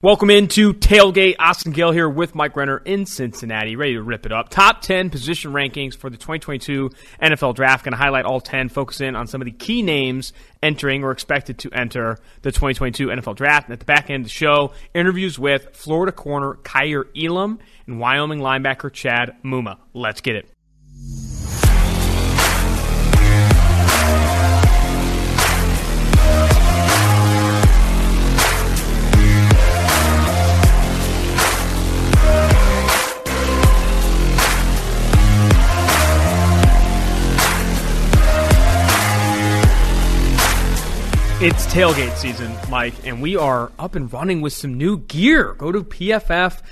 Welcome into Tailgate. Austin Gayle here with Mike Renner in Cincinnati, ready to rip it up. Top 10 position rankings for the 2022 NFL Draft. Going to highlight all 10, focus in on some of the key names entering or expected to enter the 2022 NFL Draft. And at the back end of the show, interviews with Florida corner Kaiir Elam and Wyoming linebacker Chad Muma. Let's get it. It's tailgate season, Mike, and we are up and running with some new gear. Go to pff.shop.com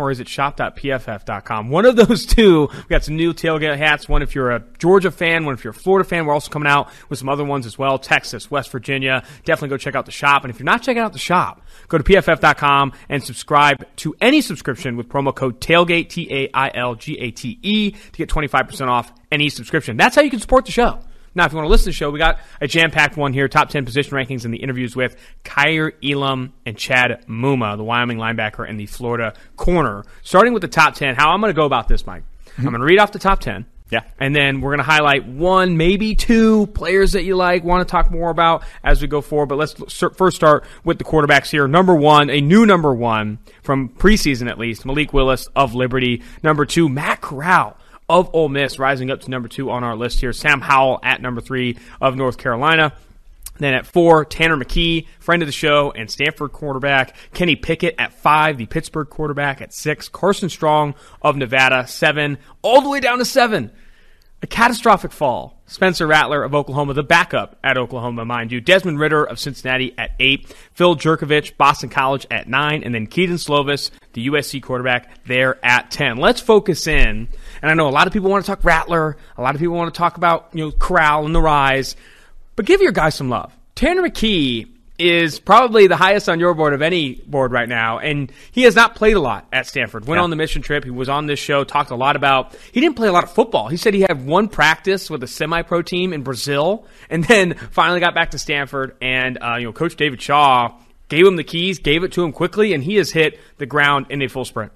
or is it shop.pff.com? One of those two. We got some new tailgate hats. One if you're a Georgia fan, one if you're a Florida fan. We're also coming out with some other ones as well. Texas, West Virginia. Definitely go check out the shop. And if you're not checking out the shop, go to pff.com and subscribe to any subscription with promo code tailgate, T A I L G A T E, to get 25% off any subscription. That's how you can support the show. Now, if you want to listen to the show, we got a jam packed one here top 10 position rankings and the interviews with Kaiir Elam and Chad Muma, the Wyoming linebacker and the Florida corner. Starting with the top 10, how I'm going to go about this, Mike. Mm-hmm. I'm going to read off the top 10. Yeah. And then we're going to highlight one, maybe two players that you like, want to talk more about as we go forward. But let's first start with the quarterbacks here. Number one, a new number one from preseason at least, Malik Willis of Liberty. Number two, Matt Corral of Ole Miss, rising up to number two on our list here. Sam Howell at number three of North Carolina. Then at four, Tanner McKee, friend of the show and Stanford quarterback. Kenny Pickett at five, the Pittsburgh quarterback at six. Carson Strong of Nevada, seven, all the way down to seven. A catastrophic fall. Spencer Rattler of Oklahoma, the backup at Oklahoma, mind you. Desmond Ridder of Cincinnati at eight. Phil Jurkovec, Boston College at nine. And then Kedon Slovis, the USC quarterback, there at 10. Let's focus in. And I know a lot of people want to talk Rattler. A lot of people want to talk about, you know, Corral and the rise. But give your guy some love. Tanner McKee is probably the highest on your board of any board right now, and he has not played a lot at Stanford. Went yeah. on the mission trip. He was on this show, talked a lot about. He didn't play a lot of football. He said he had one practice with a semi-pro team in Brazil, and then finally got back to Stanford. And uh, you know, Coach David Shaw gave him the keys, gave it to him quickly, and he has hit the ground in a full sprint.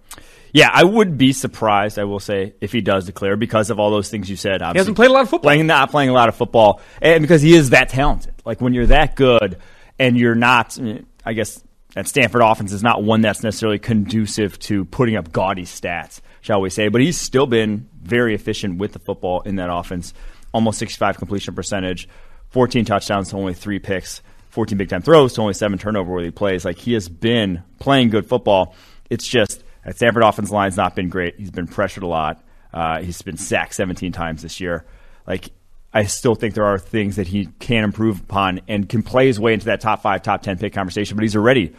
Yeah, I would be surprised. I will say if he does declare because of all those things you said. He hasn't played a lot of football. Playing not playing a lot of football, and because he is that talented. Like when you're that good and you're not, I guess that Stanford offense is not one that's necessarily conducive to putting up gaudy stats, shall we say. But he's still been very efficient with the football in that offense. Almost 65 completion percentage, 14 touchdowns to only three picks, 14 big time throws to only seven turnover worthy plays. Like he has been playing good football. It's just Stanford offense line's not been great. He's been pressured a lot. Uh, he's been sacked 17 times this year. Like I still think there are things that he can improve upon and can play his way into that top five, top 10 pick conversation. But he's already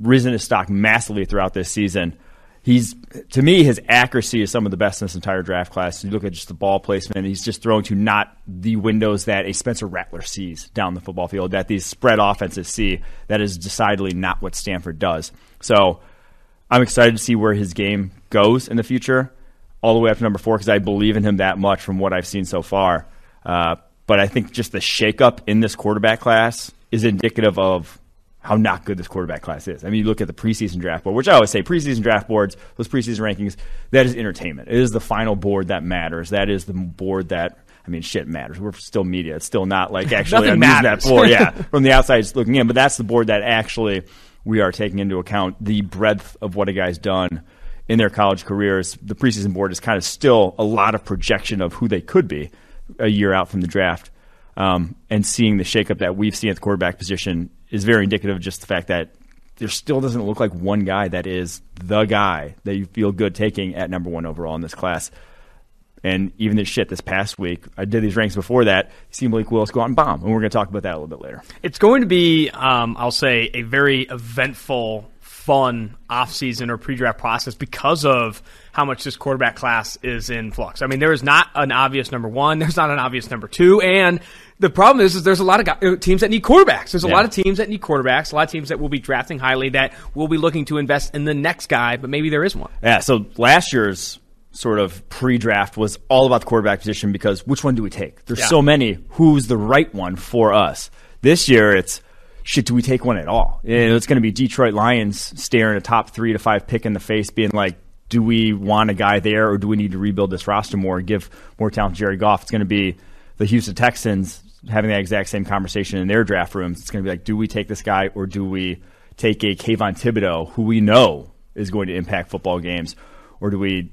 risen his stock massively throughout this season. He's, to me, his accuracy is some of the best in this entire draft class. You look at just the ball placement, he's just throwing to not the windows that a Spencer Rattler sees down the football field, that these spread offenses see. That is decidedly not what Stanford does. So I'm excited to see where his game goes in the future, all the way up to number four, because I believe in him that much from what I've seen so far. Uh, but I think just the shakeup in this quarterback class is indicative of how not good this quarterback class is. I mean, you look at the preseason draft board, which I always say preseason draft boards, those preseason rankings, that is entertainment. It is the final board that matters. That is the board that I mean, shit matters. We're still media. It's still not like actually I'm using that board. Yeah, from the outside looking in, but that's the board that actually we are taking into account the breadth of what a guy's done in their college careers. The preseason board is kind of still a lot of projection of who they could be a year out from the draft. Um, and seeing the shakeup that we've seen at the quarterback position is very indicative of just the fact that there still doesn't look like one guy that is the guy that you feel good taking at number one overall in this class. And even this shit this past week, I did these ranks before that. Seemed like Willis go out and bomb, and we're going to talk about that a little bit later. It's going to be, um, I'll say, a very eventful fun offseason or pre-draft process because of how much this quarterback class is in flux. I mean, there is not an obvious number one. There's not an obvious number two. And the problem is, is there's a lot of guys, uh, teams that need quarterbacks. There's a yeah. lot of teams that need quarterbacks. A lot of teams that will be drafting highly that will be looking to invest in the next guy, but maybe there is one. Yeah. So last year's sort of pre-draft was all about the quarterback position because which one do we take? There's yeah. so many. Who's the right one for us? This year, it's shit, do we take one at all? It's going to be Detroit Lions staring a top three to five pick in the face, being like, do we want a guy there or do we need to rebuild this roster more, and give more talent to Jared Goff? It's going to be the Houston Texans having that exact same conversation in their draft rooms. It's going to be like, do we take this guy or do we take a Kayvon Thibodeaux, who we know is going to impact football games, or do we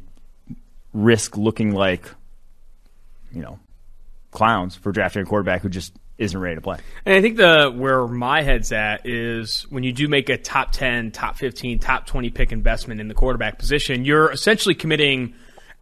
risk looking like, you know, clowns for drafting a quarterback who just isn't ready to play. And I think the where my head's at is when you do make a top 10, top 15, top 20 pick investment in the quarterback position, you're essentially committing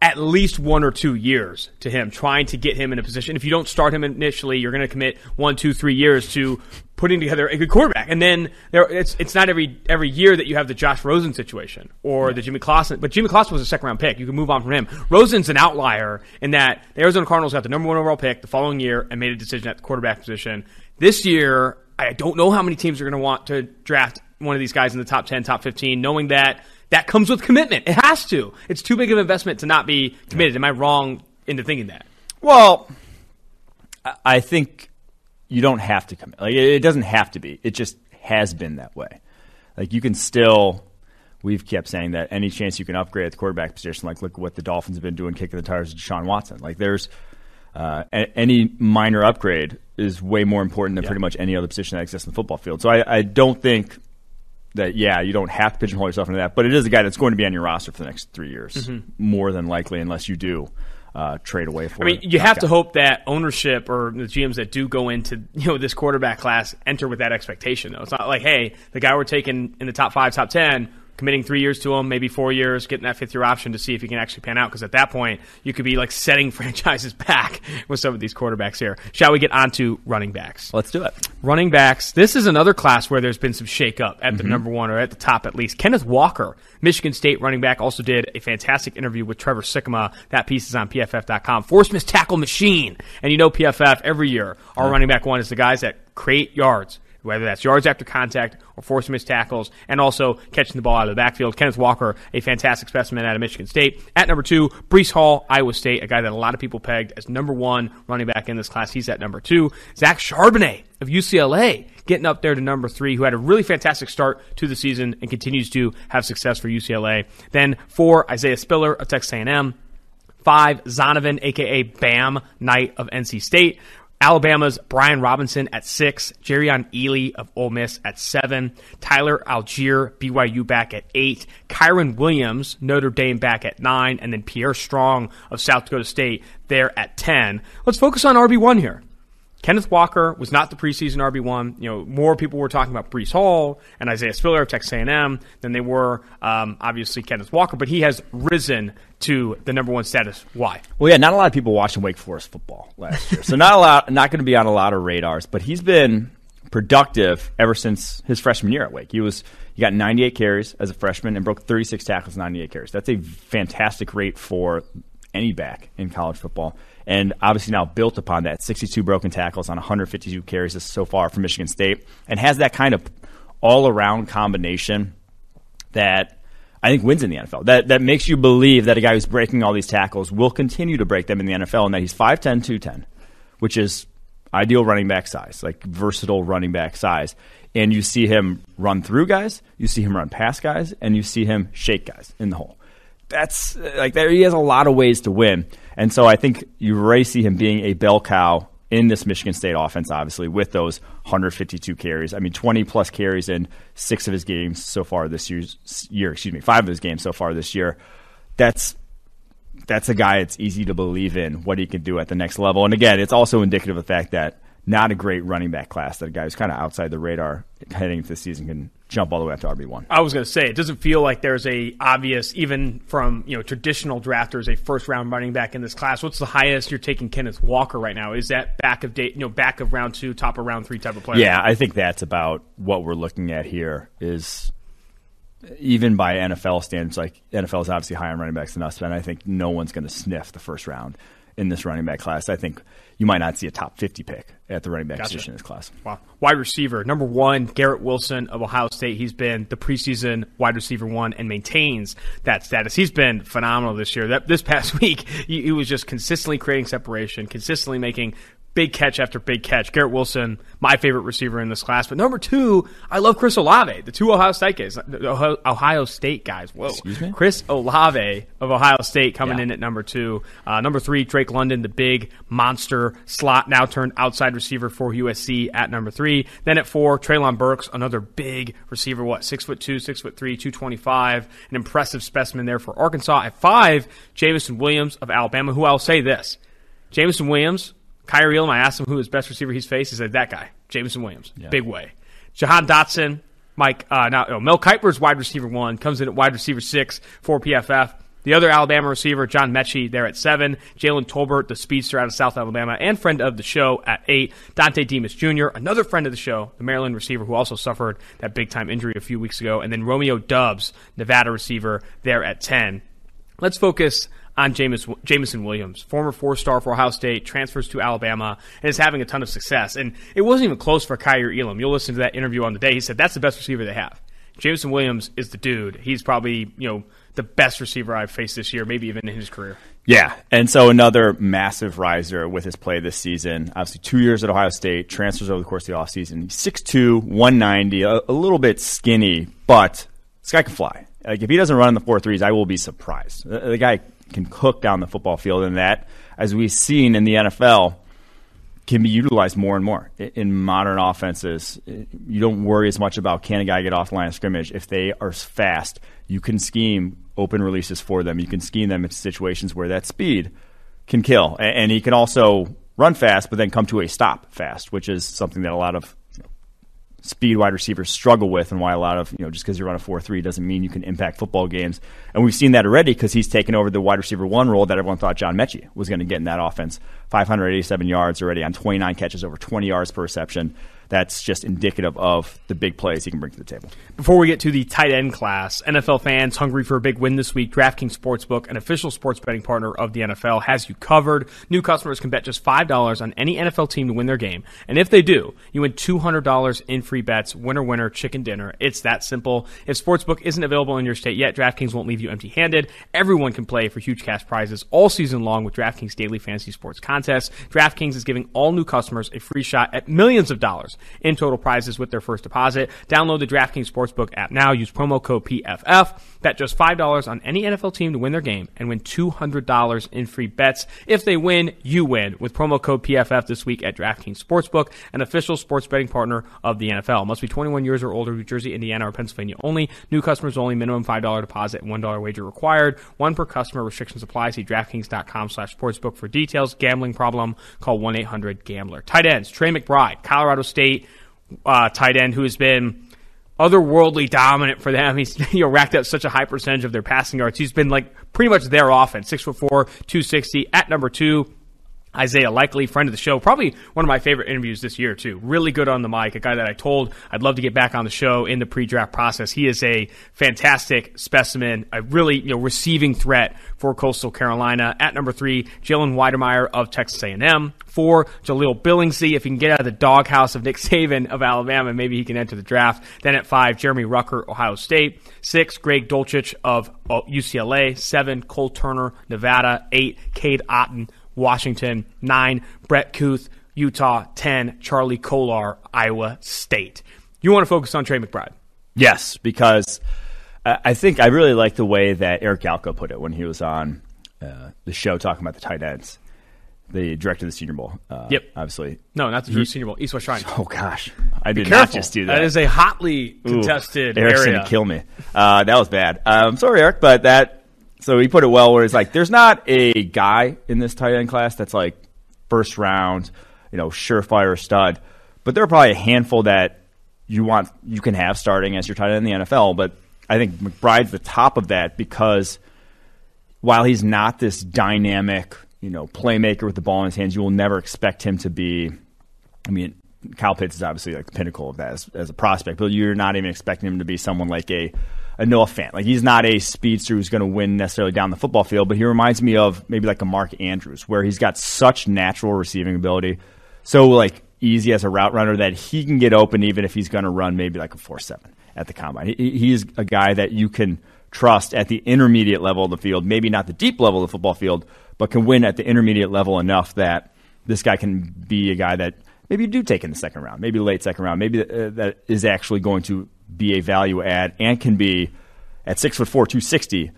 at least one or two years to him, trying to get him in a position. If you don't start him initially, you're going to commit one, two, three years to putting together a good quarterback. And then there, it's it's not every every year that you have the Josh Rosen situation or yeah. the Jimmy Clausen. But Jimmy Clausen was a second round pick. You can move on from him. Rosen's an outlier in that the Arizona Cardinals got the number one overall pick the following year and made a decision at the quarterback position. This year, I don't know how many teams are going to want to draft one of these guys in the top 10, top 15, knowing that that comes with commitment. It has to. It's too big of an investment to not be committed. Am I wrong into thinking that? Well, I think you don't have to commit. Like it doesn't have to be. It just has been that way. Like you can still. We've kept saying that any chance you can upgrade at the quarterback position, like look what the Dolphins have been doing, kicking the tires to Deshaun Watson. Like there's uh, any minor upgrade is way more important than yeah. pretty much any other position that exists in the football field. So I, I don't think that yeah, you don't have to pigeonhole yourself into that, but it is a guy that's going to be on your roster for the next three years, mm-hmm. more than likely, unless you do uh, trade away for. I mean, you have guy. to hope that ownership or the GMs that do go into you know this quarterback class enter with that expectation. Though it's not like, hey, the guy we're taking in the top five, top ten, committing three years to him, maybe four years, getting that fifth year option to see if he can actually pan out. Because at that point, you could be like setting franchises back with some of these quarterbacks here. Shall we get on to running backs? Let's do it. Running backs. This is another class where there's been some shakeup at the mm-hmm. number one or at the top at least. Kenneth Walker, Michigan State running back, also did a fantastic interview with Trevor Sikkema. That piece is on PFF.com. Force miss tackle machine. And you know PFF every year, our mm-hmm. running back one is the guys that create yards whether that's yards after contact or force missed tackles, and also catching the ball out of the backfield. Kenneth Walker, a fantastic specimen out of Michigan State. At number two, Breece Hall, Iowa State, a guy that a lot of people pegged as number one running back in this class. He's at number two. Zach Charbonnet of UCLA getting up there to number three, who had a really fantastic start to the season and continues to have success for UCLA. Then four, Isaiah Spiller of Texas A&M. Five, Zonovan, aka Bam Knight of NC State. Alabama's Brian Robinson at six, Jerrion Ealy of Ole Miss at seven, Tyler Allgeier, BYU back at eight, Kyren Williams, Notre Dame back at nine, and then Pierre Strong of South Dakota State there at 10. Let's focus on RB1 here. Kenneth Walker was not the preseason RB one. You know, more people were talking about Breece Hall and Isaiah Spiller of Texas A&M than they were um, obviously Kenneth Walker, but he has risen to the number one status. Why? Well, yeah, not a lot of people watching Wake Forest football last year, so not a lot, not going to be on a lot of radars. But he's been productive ever since his freshman year at Wake. He was he got 98 carries as a freshman and broke 36 tackles, 98 carries. That's a fantastic rate for any back in college football and obviously now built upon that 62 broken tackles on 152 carries so far for Michigan State, and has that kind of all around combination that I think wins in the NFL. That that makes you believe that a guy who's breaking all these tackles will continue to break them in the NFL, and that he's 5'10", 210, which is ideal running back size, like versatile running back size. And you see him run through guys, you see him run past guys, and you see him shake guys in the hole. That's uh, like there. He has a lot of ways to win. And so I think you already see him being a bell cow in this Michigan State offense, obviously, with those 152 carries. I mean, 20 plus carries in six of his games so far this year. Excuse me, five of his games so far this year. That's that's a guy it's easy to believe in what he can do at the next level. And again, it's also indicative of the fact that not a great running back class. That a guy who's kind of outside the radar heading into the season can jump all the way up to RB one. I was going to say it doesn't feel like there's a obvious even from you know traditional drafters a first round running back in this class. What's the highest you're taking Kenneth Walker right now? Is that back of date you know back of round two, top of round three type of player? Yeah, I think that's about what we're looking at here. Is even by NFL standards, like NFL is obviously higher on running backs than us, but I think no one's going to sniff the first round in this running back class. I think you might not see a top 50 pick at the running back gotcha. position in this class. Wow. Wide receiver, number one, Garrett Wilson of Ohio State. He's been the preseason wide receiver one and maintains that status. He's been phenomenal this year. That This past week, he, he was just consistently creating separation, consistently making big catch after big catch. Garrett Wilson, my favorite receiver in this class. But number two, I love Chris Olave, the two Ohio State guys. Ohio State guys. Whoa. Excuse me? Chris Olave of Ohio State coming Yeah. in at number two. Uh, number three, Drake London, the big monster slot, now turned outside receiver for USC at number three. Then at four, Treylon Burks, another big receiver, what, six foot two, six foot three, 225, an impressive specimen there for Arkansas. At five, Jameson Williams of Alabama, who I'll say this. Jameson Williams, Kaiir Elam, I asked him who his best receiver he's faced. He said, that guy, Jameson Williams. Big way. Jahan Dotson, Mike, uh, now, oh, Mel Kiper's wide receiver one, comes in at wide receiver six for PFF. The other Alabama receiver, John Metchie, there at seven. Jalen Tolbert, the speedster out of South Alabama, and friend of the show at eight. Dontay Demus Jr., another friend of the show, the Maryland receiver who also suffered that big time injury a few weeks ago. And then Romeo Doubs, Nevada receiver, there at 10. Let's focus on James, Jameson Williams, former four star for Ohio State, transfers to Alabama, and is having a ton of success. And it wasn't even close for Kaiir Elam. You'll listen to that interview on the day. He said that's the best receiver they have. Jameson Williams is the dude. He's probably, you know, the best receiver I've faced this year, maybe even in his career. Yeah, and so another massive riser with his play this season. Obviously, two years at Ohio State, transfers over the course of the offseason. He's 6'2", 190, a, a little bit skinny, but this guy can fly. Like, if he doesn't run in the four threes, I will be surprised. The, the guy can cook down the football field, and that, as we've seen in the NFL, can be utilized more and more in modern offenses. You don't worry as much about can a guy get off the line of scrimmage. If they are fast, you can scheme open releases for them. You can scheme them into situations where that speed can kill. And he can also run fast, but then come to a stop fast, which is something that a lot of speed wide receivers struggle with, and why a lot of you know just because you run a four three doesn't mean you can impact football games. And we've seen that already because he's taken over the wide receiver one role that everyone thought John Metchie was going to get in that offense. 587 yards already on 29 catches, over 20 yards per reception. That's just indicative of the big plays he can bring to the table. Before we get to the tight end class, NFL fans hungry for a big win this week, DraftKings Sportsbook, an official sports betting partner of the NFL, has you covered. New customers can bet just $5 on any NFL team to win their game. And if they do, you win $200 in free bets, winner, winner, chicken dinner. It's that simple. If Sportsbook isn't available in your state yet, DraftKings won't leave you empty handed. Everyone can play for huge cash prizes all season long with DraftKings Daily Fantasy Sports Contest. DraftKings is giving all new customers a free shot at millions of dollars in total prizes with their first deposit. Download the DraftKings Sportsbook app now. Use promo code PFF. Bet just $5 on any NFL team to win their game and win $200 in free bets. If they win, you win with promo code PFF this week at DraftKings Sportsbook, an official sports betting partner of the NFL. Must be 21 years or older, New Jersey, Indiana, or Pennsylvania only. New customers only. Minimum $5 deposit and $1 wager required. One per customer. Restrictions apply. See DraftKings.com slash sportsbook for details. Gambling problem? Call 1-800-GAMBLER. Tight ends. Trey McBride, Colorado State uh, tight end who has been otherworldly dominant for them. He's you know racked up such a high percentage of their passing yards. He's been like pretty much their offense. Six foot four, two sixty. At number two, Isaiah Likely, friend of the show, probably one of my favorite interviews this year too. Really good on the mic. A guy that I told I'd love to get back on the show in the pre-draft process. He is a fantastic specimen, a really you know receiving threat for Coastal Carolina. At number three, Jalen Wydermyer of Texas A&M. Four, Jahleel Billingsley. If he can get out of the doghouse of Nick Saban of Alabama, maybe he can enter the draft. Then at five, Jeremy Ruckert, Ohio State. Six, Greg Dulcich of uh, UCLA. Seven, Cole Turner, Nevada. Eight, Cade Otten, Washington. Nine, Brett Kuth, Utah. Ten, Charlie Kolar, Iowa State. You want to focus on Trey McBride? Yes, because uh, I think I really like the way that Eric Galko put it when he was on uh, the show talking about the tight ends. The director of the Senior Bowl. Uh, Yep. Obviously. No, not the Drew Senior Bowl. East West Shrine. Oh gosh, I did Careful. not just do that. That is a hotly Ooh, contested Eric's area. gonna kill me. Uh, that was bad. Um, sorry, Eric, but that. So he put it well, where it's like, there's not a guy in this tight end class that's like first round, you know, surefire stud, but there are probably a handful that you want you can have starting as your tight end in the NFL. But I think McBride's the top of that because while he's not this dynamic, you know, playmaker with the ball in his hands, you will never expect him to be. I mean, Kyle Pitts is obviously like the pinnacle of that as, as a prospect, but you're not even expecting him to be someone like a a Noah Fant. Like he's not a speedster who's going to win necessarily down the football field, but he reminds me of maybe like a Mark Andrews, where he's got such natural receiving ability, so like easy as a route runner that he can get open even if he's going to run maybe like a four seven at the combine. He, he's a guy that you can trust at the intermediate level of the field, maybe not the deep level of the football field, but can win at the intermediate level enough that this guy can be a guy that maybe you do take in the second round, maybe late second round, maybe uh, that is actually going to be a value add and can be at six foot four, two sixty,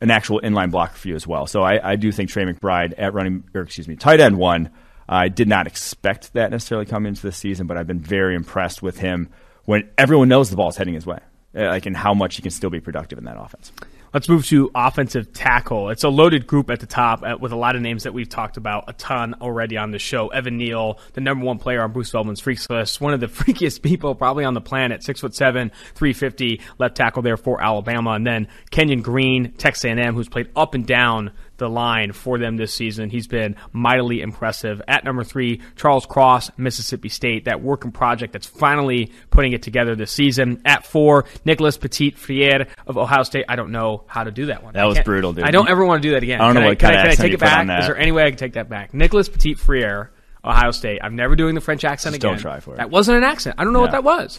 an actual inline blocker for you as well. So I, I do think Trey McBride at running, or excuse me, tight end one. I did not expect that necessarily coming into the season, but I've been very impressed with him when everyone knows the ball is heading his way, uh, like and how much he can still be productive in that offense. Let's move to offensive tackle. It's a loaded group at the top uh, with a lot of names that we've talked about a ton already on the show. Evan Neal, the number one player on Bruce Feldman's freaks list, one of the freakiest people probably on the planet, six foot seven, three fifty, left tackle there for Alabama, and then Kenyon Green, Texas A&M, who's played up and down the line for them this season. He's been mightily impressive. At number three, Charles Cross, Mississippi State, that working project that's finally putting it together this season. At four, Nicholas Petit Friere of Ohio State. I don't know how to do that one. That was brutal, dude. I don't ever want to do that again. I don't can know I, what can kind I, of can I take it back? Is there any way I can take that back? Nicholas Petit Friere, Ohio State. I'm never doing the French accent Just again. don't try for it. That wasn't an accent. I don't know what that was.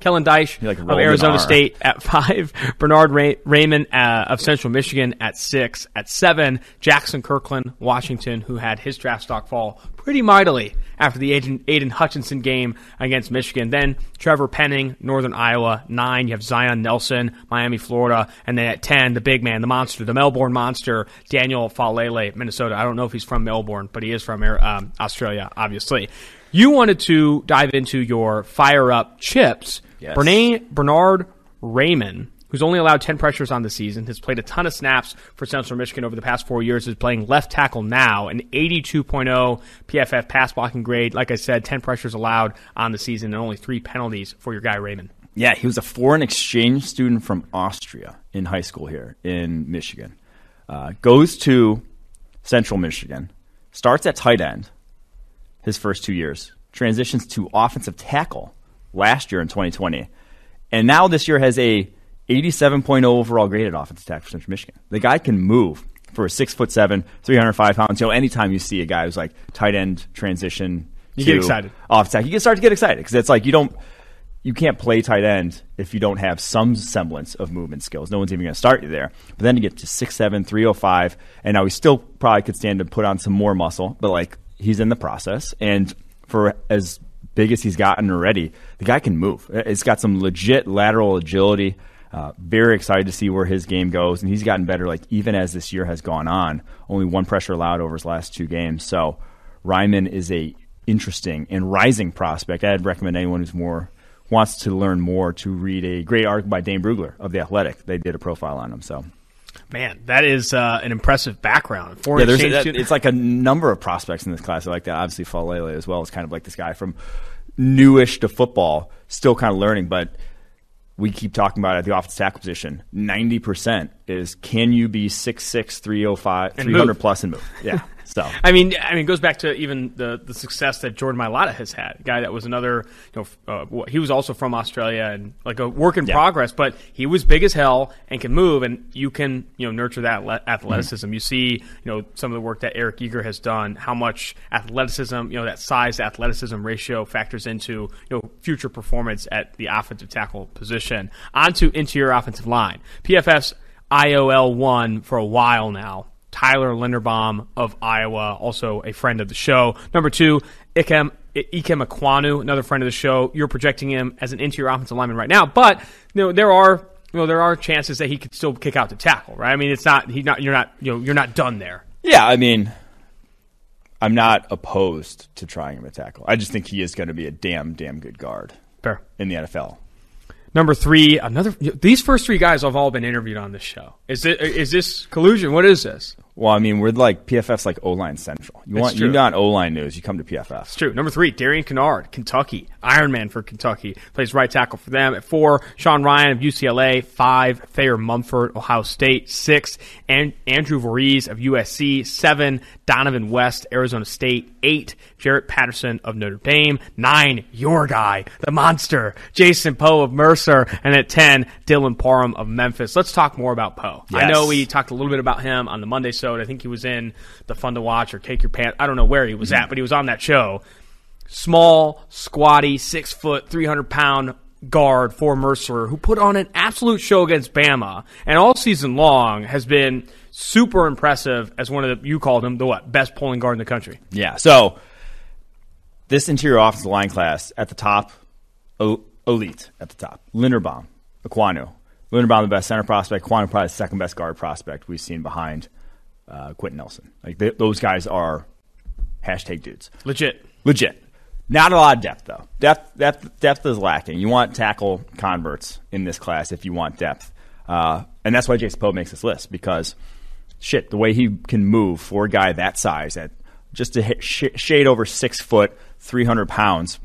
Kellen Deich like of Arizona. State at five, Bernard Ray- Raimann uh, of Central Michigan at six, at seven, Jackson Kirkland, Washington, who had his draft stock fall pretty mightily after the Aidan, Aidan Hutchinson game against Michigan. Then Trevor Penning, Northern Iowa, nine. You have Zion Nelson, Miami, Florida, and then at ten, the big man, the monster, the Melbourne monster, Daniel Faalele, Minnesota. I don't know if he's from Melbourne, but he is from um, Australia, obviously. You wanted to dive into your fire up chips. Yes. Bernay, Bernard Raimann, who's only allowed 10 pressures on the season, has played a ton of snaps for Central Michigan over the past four years, is playing left tackle now, an 82.0 PFF pass blocking grade. Like I said, 10 pressures allowed on the season and only three penalties for your guy Raimann. Yeah, he was a foreign exchange student from Austria in high school here in Michigan. Uh, goes to Central Michigan, starts at tight end his first two years, transitions to offensive tackle last year in 2020, and now this year has a 87.0 overall graded offensive tackle for Central Michigan. The guy can move for a six foot seven, 305 pounds. You know, anytime you see a guy who's like tight end transition, You to get excited. Off tackle, you can start to get excited because it's like you don't you can't play tight end if you don't have some semblance of movement skills. No one's even going to start you there. But then you get to 6'7", 305, and now he still probably could stand to put on some more muscle, but like he's in the process. And for as big as he's gotten already, the guy can move. It's got some legit lateral agility. Uh, very excited to see where his game goes, and he's gotten better. Like even as this year has gone on, only one pressure allowed over his last two games. So Raimann is a interesting and rising prospect. I'd recommend anyone who's more wants to learn more to read a great article by Dane Brugler of the Athletic. They did a profile on him. So Man, that is uh, an impressive background. Foreign yeah, there's exchange that, it's like a number of prospects in this class like that. Obviously, Faalele as well is kind of like this guy from newish to football, still kind of learning, but. We keep talking about it at the offensive tackle position. Ninety percent is can you be 6'6", 305, And 300 move. plus and move? Yeah. So I mean, I mean, it goes back to even the, the success that Jordan Mailata has had. A guy that was another, you know, uh, he was also from Australia and like a work in Yeah. progress, but he was big as hell and can move, and you can, you know, nurture that le- athleticism. You see, you know, some of the work that Eric Eager has done, how much athleticism, you know, that size athleticism ratio factors into, you know, future performance at the offensive tackle position. Onto interior offensive line. PFF's IOL one for a while now. Tyler Linderbaum of Iowa, also a friend of the show. Number two, Ikem, Ikem Ekwonu, another friend of the show. You're projecting him as an interior offensive lineman right now, but you know there are you know there are chances that he could still kick out to tackle, right? I mean, it's not he not you're not you know you're not done there. Yeah, I mean, I'm not opposed to trying him at tackle. I just think he is going to be a damn, damn good guard Fair. in the NFL. Number three, another. These first three guys have all been interviewed on this show. Is it is this collusion? What is this? Well, I mean, we're like PFF's like O line central. You It's want true. you want O line news, you come to PFF. It's true. Number three, Darian Kinnard, Kentucky. Ironman for Kentucky. Plays right tackle for them. At four, Sean Rhyan of UCLA. Five, Thayer Munford, Ohio State. Six, and Andrew Voorhees of USC. Seven, Donovan West, Arizona State. Eight, Jarrett Patterson of Notre Dame. Nine, your guy, the monster, Jason Poe of Mercer. And at 10, Dylan Parham of Memphis. Let's talk more about Poe. I know we talked a little bit about him on the Monday show. I think he was in the Fun to Watch or Take Your Pants. I don't know where he was at, mm-hmm. but he was on that show. Small, squatty, six foot, three hundred pound guard for Mercer, who put on an absolute show against Bama, and all season long has been super impressive as one of the, you called him, the what, best pulling guard in the country. Yeah. So this interior offensive line class at the top, o- elite at the top. Linderbaum, Ekwonu. Linderbaum, the best center prospect. Ekwonu, probably the second best guard prospect we've seen behind uh, Quenton Nelson. Like they, those guys are hashtag dudes. Legit. Legit. Not a lot of depth though. Depth depth depth is lacking. You want tackle converts in this class if you want depth, uh, and that's why Jason Poe makes this list because shit, the way he can move for a guy that size at just a sh- shade over six foot, three hundred pounds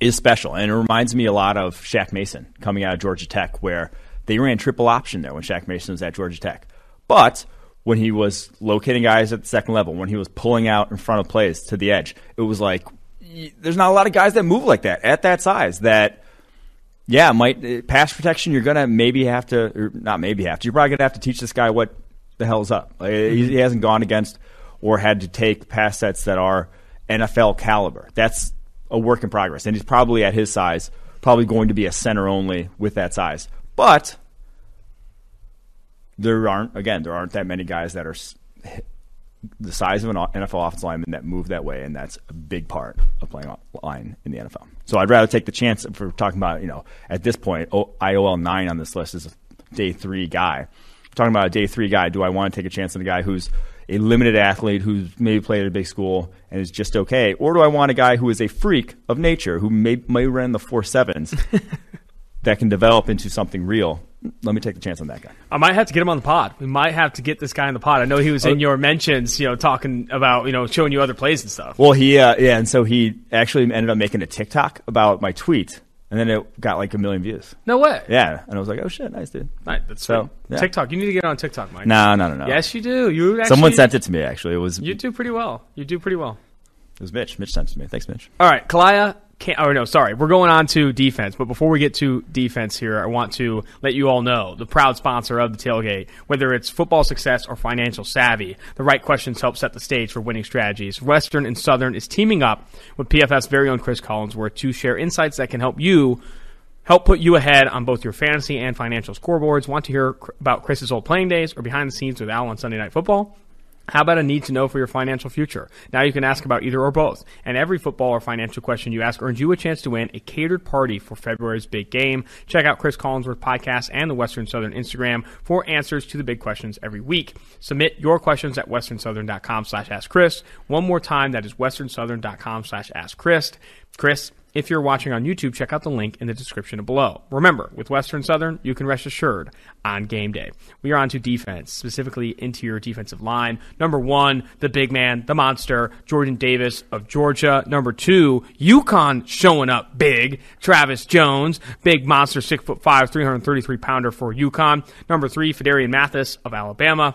is special, and it reminds me a lot of Shaq Mason coming out of Georgia Tech, where they ran triple option there when Shaq Mason was at Georgia Tech, but when he was locating guys at the second level, when he was pulling out in front of plays to the edge, it was like there's not a lot of guys that move like that at that size. That yeah, might uh, pass protection. You're gonna maybe have to, or not maybe have to. You're probably gonna have to teach this guy what the hell's up. Like, he, he hasn't gone against or had to take pass sets that are NFL caliber. That's a work in progress, and he's probably at his size, probably going to be a center only with that size. But there aren't again, there aren't that many guys that are the size of an NFL offensive lineman that move that way, and that's a big part of playing line in the NFL. So I'd rather take the chance if we're talking about, you know, at this point, IOL 9 on this list is a day three guy. talking about a day three guy, do I want to take a chance on a guy who's a limited athlete who's maybe played at a big school and is just okay? Or do I want a guy who is a freak of nature who may, may run the four sevens that can develop into something real let me take the chance on that guy. I might have to get him on the pod. We might have to get this guy on the pod. I know he was in oh. your mentions, you know, talking about, you know, showing you other plays and stuff. Well, he, uh, yeah, and so he actually ended up making a TikTok about my tweet, and then it got like a million views. No way. Yeah, and I was like, oh shit, nice dude. Right, that's so yeah. TikTok. You need to get on TikTok, Mike. No, no, no, no. Yes, you do. You actually, someone sent it to me. Actually, it was you do pretty well. You do pretty well. It was Mitch. Mitch sent it to me. Thanks, Mitch. All right, Kalaya can't, or no, sorry, we're going on to defense. But before we get to defense here, I want to let you all know the proud sponsor of the tailgate, whether it's football success or financial savvy, the right questions help set the stage for winning strategies. Western and Southern is teaming up with PFF's very own Chris Collinsworth to share insights that can help you help put you ahead on both your fantasy and financial scoreboards. Want to hear about Chris's old playing days or behind the scenes with Al on Sunday Night Football? How about a need to know for your financial future? Now you can ask about either or both. And every football or financial question you ask earns you a chance to win a catered party for February's big game. Check out Chris Collinsworth podcast and the Western Southern Instagram for answers to the big questions every week. Submit your questions at westernsouthern.com slash ask Chris. One more time, that is westernsouthern.com slash ask Chris. Chris, if you're watching on YouTube, check out the link in the description below. Remember, with Western Southern, you can rest assured on game day. We are on to defense, specifically interior defensive line. Number one, the big man, the monster, Jordan Davis of Georgia. Number two, UConn showing up big, Travis Jones, big monster, six foot five, 333 pounder for UConn. Number three, Phidarian Mathis of Alabama.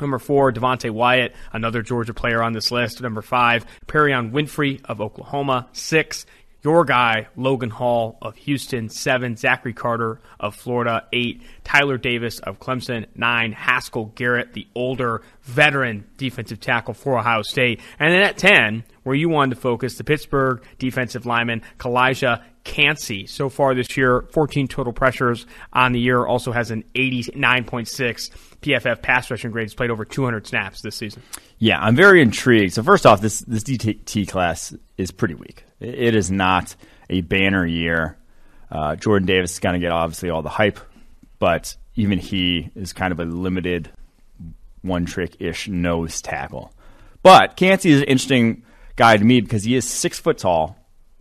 Number four, Devonte Wyatt, another Georgia player on this list. Number five, Perrion Winfrey of Oklahoma. Six, your guy, Logan Hall of Houston, seven. Zachary Carter of Florida, eight. Tyler Davis of Clemson, nine. Haskell Garrett, the older veteran defensive tackle for Ohio State. And then at 10, where you wanted to focus, the Pittsburgh defensive lineman, Calijah Kancey. So far this year, 14 total pressures on the year, also has an 89.6 PFF pass rushing grades played over 200 snaps this season. Yeah, I'm very intrigued. So first off, this this DT class is pretty weak. It is not a banner year. Uh, Jordan Davis is going to get obviously all the hype, but even he is kind of a limited one trick ish nose tackle. But Kancey is an interesting guy to me because he is six foot tall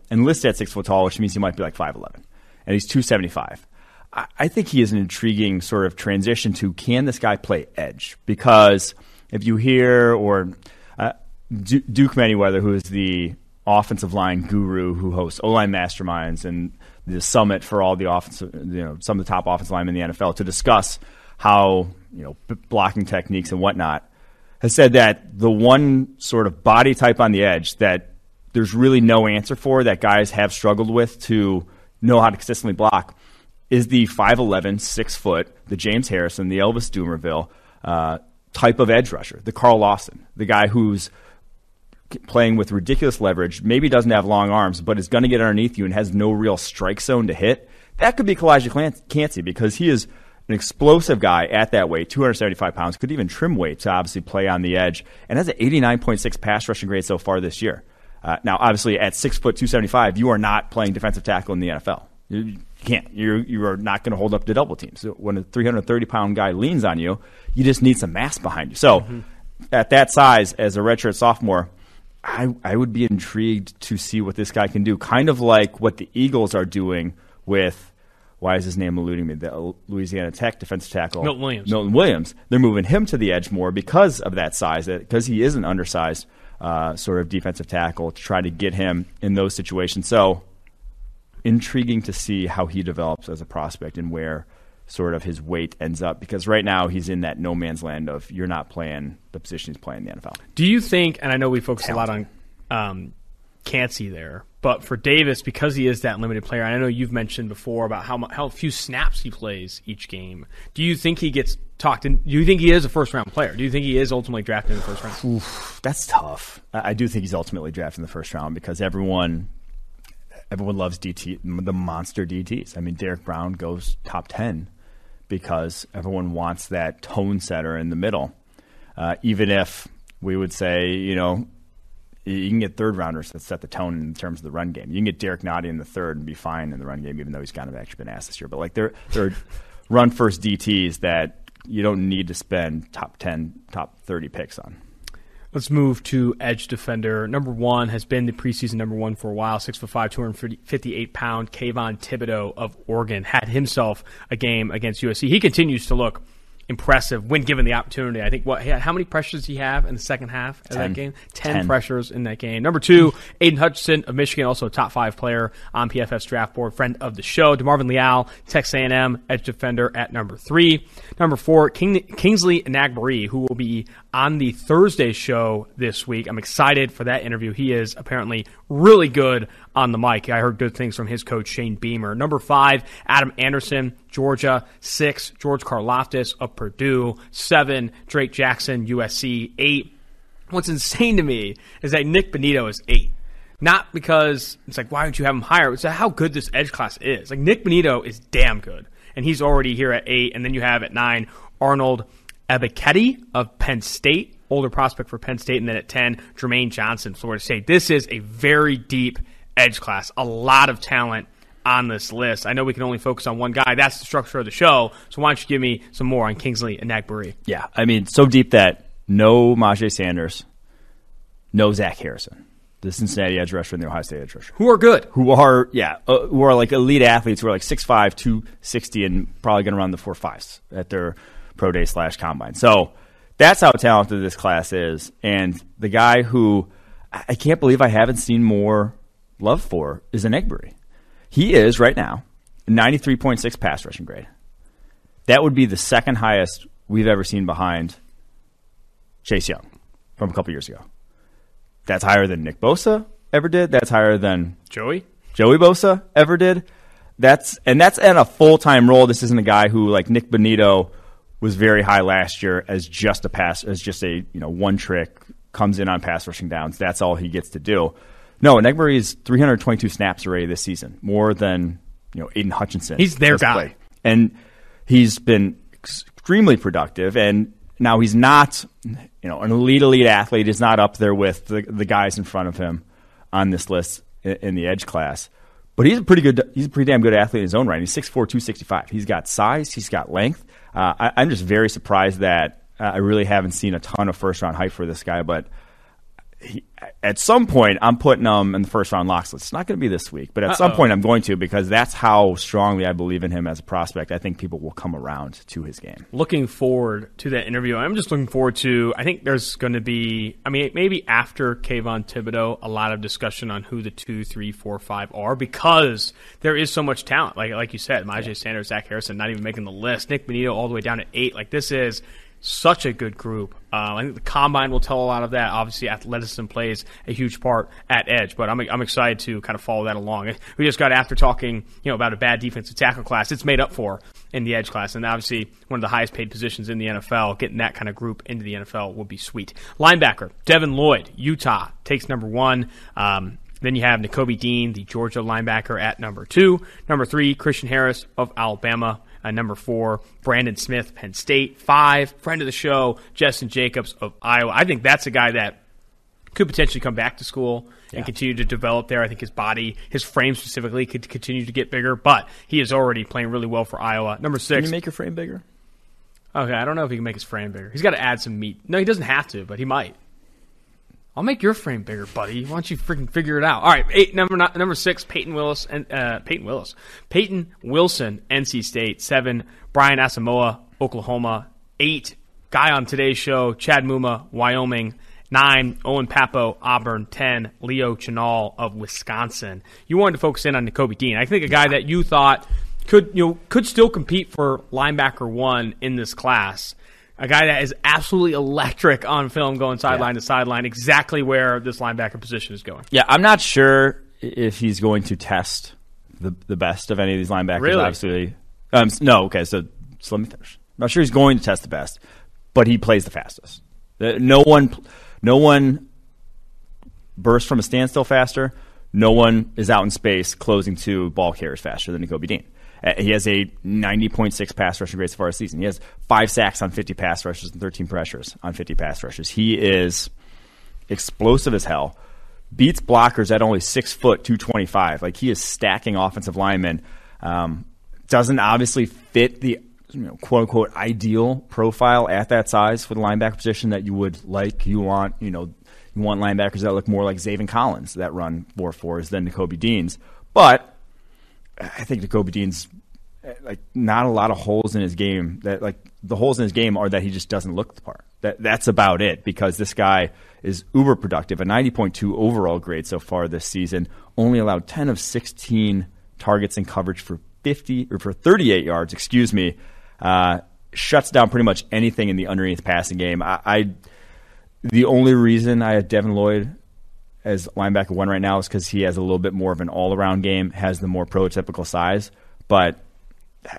and listed at six foot tall, which means he might be like 5'11. And he's 275. I, think he is an intriguing sort of transition to can this guy play edge? Because if you hear, or uh, Duke Manyweather, who is the offensive line guru who hosts O line masterminds and the summit for all the offensive, you know, some of the top offensive linemen in the NFL to discuss how you know blocking techniques and whatnot, has said that the one sort of body type on the edge that there's really no answer for that guys have struggled with to know how to consistently block is the 5'11", 6 foot, the James Harrison, the Elvis Dumervil uh, type of edge rusher, the Carl Lawson, the guy who's playing with ridiculous leverage, maybe doesn't have long arms, but is going to get underneath you and has no real strike zone to hit, that could be Calijah Kancey because he is an explosive guy at that weight, 275 pounds, could even trim weight to obviously play on the edge, and has an 89.6 pass rushing grade so far this year. Uh, now, obviously, at six foot 275, you are not playing defensive tackle in the NFL. You can't. You're, you are not going to hold up to double teams. When a 330 pound guy leans on you, you just need some mass behind you. So, mm-hmm. at that size, as a redshirt sophomore, I, I would be intrigued to see what this guy can do. Kind of like what the Eagles are doing with why is his name eluding me? The Louisiana Tech defensive tackle, Milton Williams. Milton Williams. They're moving him to the edge more because of that size, because he is an undersized uh, sort of defensive tackle to try to get him in those situations. So intriguing to see how he develops as a prospect and where sort of his weight ends up because right now he's in that no man's land of you're not playing the position he's playing in the NFL. Do you think? And I know we focus a lot on um, Kancey there, but for Davis because he is that limited player, I know you've mentioned before about how how few snaps he plays each game. Do you think he gets talked? In, do you think he is a first round player? Do you think he is ultimately drafted in the first round? Oof, that's tough. I do think he's ultimately drafted in the first round because everyone everyone loves DT, the monster DTs. I mean, Derrick Brown goes top 10 because everyone wants that tone setter in the middle. Uh, even if we would say, you know, you can get third rounders that set the tone in terms of the run game. You can get Derrick Nnadi in the third and be fine in the run game, even though he's kind of actually been asked this year. But like they're, they're run first DTs that you don't need to spend top 10, top 30 picks on. Let's move to edge defender. Number one has been the preseason number one for a while. Six foot five, 258 pound. Kayvon Thibodeaux of Oregon had himself a game against USC. He continues to look impressive when given the opportunity. I think what how many pressures did he have in the second half of Ten. that game? Ten, Ten, pressures in that game. Number two, Aidan Hutchinson of Michigan, also a top five player on PFF's draft board, friend of the show. DeMarvin Leal, Texas A&M edge defender at number three. Number four, King, Kingsley Enagbare, who will be on the Thursday show this week. I'm excited for that interview. He is apparently really good on the mic. I heard good things from his coach, Shane Beamer. Number five, Adam Anderson, Georgia. Six, George Karlaftis of Purdue. Seven, Drake Jackson, USC. Eight. What's insane to me is that Nick Bonitto is eight. Not because it's like, why don't you have him higher? It's how good this edge class is. Like, Nick Bonitto is damn good. And he's already here at eight. And then you have at nine, Arnold Ebiketie of Penn State, older prospect for Penn State. And then at 10, Jermaine Johnson, Florida State. This is a very deep edge class. A lot of talent on this list. I know we can only focus on one guy. That's the structure of the show. So why don't you give me some more on Kingsley and Enagbare? Yeah, I mean, so deep that no Myjai Sanders, no Zach Harrison, the Cincinnati edge rusher and the Ohio State edge rusher, who are good, who are yeah, uh, who are like elite athletes who are like 6'5", 260, and probably going to run the four fives at their pro day slash combine. So that's how talented this class is, and the guy who I can't believe I haven't seen more love for is Enagbare. He is right now 93.6 pass rushing grade. That would be the second highest we've ever seen behind Chase Young from a couple years ago. That's higher than Nick Bosa ever did. That's higher than Joey Joey Bosa ever did. That's and that's in a full time role. This isn't a guy who like Nick Bonitto was very high last year as just a pass as just a you know one trick comes in on pass rushing downs. That's all he gets to do. No, Enagbare is 322 snaps already this season, more than you know Aidan Hutchinson. He's their guy, play. and he's been extremely productive. And now he's not, you know, an elite elite athlete. He's not up there with the, the guys in front of him on this list in, in the edge class. But he's a pretty good. He's a pretty damn good athlete in his own right. He's 6'4", 265. He's got size. He's got length. Uh, I, am just very surprised that uh, I really haven't seen a ton of first round hype for this guy, but he, at some point, I'm putting him in the first round locks list. It's not going to be this week, but at Uh-oh. some point, I'm going to because that's how strongly I believe in him as a prospect. I think people will come around to his game. Looking forward to that interview. I'm just looking forward to. I think there's going to be. I mean, maybe after Kayvon Thibodeaux, a lot of discussion on who the two, three, four, five are because there is so much talent. Like like you said, Myjai yeah. Sanders, Zach Harrison, not even making the list. Nick Bonitto all the way down at eight. Like this is such a good group. Uh, I think the combine will tell a lot of that. Obviously, athleticism plays a huge part at edge, but I'm, I'm excited to kind of follow that along. We just got after talking, you know, about a bad defensive tackle class. It's made up for in the edge class, and obviously one of the highest paid positions in the NFL. Getting that kind of group into the NFL would be sweet. Linebacker Devin Lloyd, Utah takes number one. Um, then you have Nakobe Dean, the Georgia linebacker, at number two. Number three, Christian Harris of Alabama uh, number four. Brandon Smith, Penn State, five. Friend of the show, Justin Jacobs of Iowa. I think that's a guy that could potentially come back to school and Yeah. continue to develop there. I think his body, his frame specifically, could continue to get bigger, but he is already playing really well for Iowa. Number Can six. you make your frame bigger? okay, I don't know if he can make his frame bigger. He's got to add some meat. No, he doesn't have to, but he might. I'll make your frame bigger, buddy. Why don't you freaking figure it out? All right, eight number number six, Peyton Willis and uh, Peyton Willis, Peyton Wilson, NC State. Seven, Brian Asamoah, Oklahoma. Eight, guy on today's show, Chad Muma, Wyoming. Nine, Owen Pappoe, Auburn. Ten, Leo Chenal of Wisconsin. You wanted to focus in on Nakobe Dean. I think a guy that you thought could you know could still compete for linebacker one in this class. A guy that is absolutely electric on film, going sideline to sideline, exactly where this linebacker position is going. Yeah, I'm not sure if he's going to test the the best of any of these linebackers. Really? Obviously, um, no. Okay, so, so let me finish. I'm not sure he's going to test the best, but he plays the fastest. Uh, No one, no one bursts from a standstill faster. No one is out in space closing to ball carriers faster than Nakobe Dean. Uh, He has a 90.6 pass rushing grade so far this season. He has five sacks on 50 pass rushes and 13 pressures on 50 pass rushes. He is explosive as hell. Beats blockers at only six foot two twenty five. Like he is stacking offensive linemen. Um, doesn't obviously fit the you know, quote unquote ideal profile at that size for the linebacker position that you would like. You want you know you want linebackers that look more like Zaven Collins that run four fours than Nakobe Dean's. But I think Nakobe Dean's uh, like not a lot of holes in his game. That like the holes in his game are that he just doesn't look the part. That that's about it because this guy is uber productive. A 90.2 overall grade so far this season. Only allowed 10 of 16 targets in coverage for 50 or for 38 yards. Excuse me. Uh, shuts down pretty much anything in the underneath passing game. I, I the only reason I had Devin Lloyd as linebacker one right now is because he has a little bit more of an all around game, has the more prototypical size. But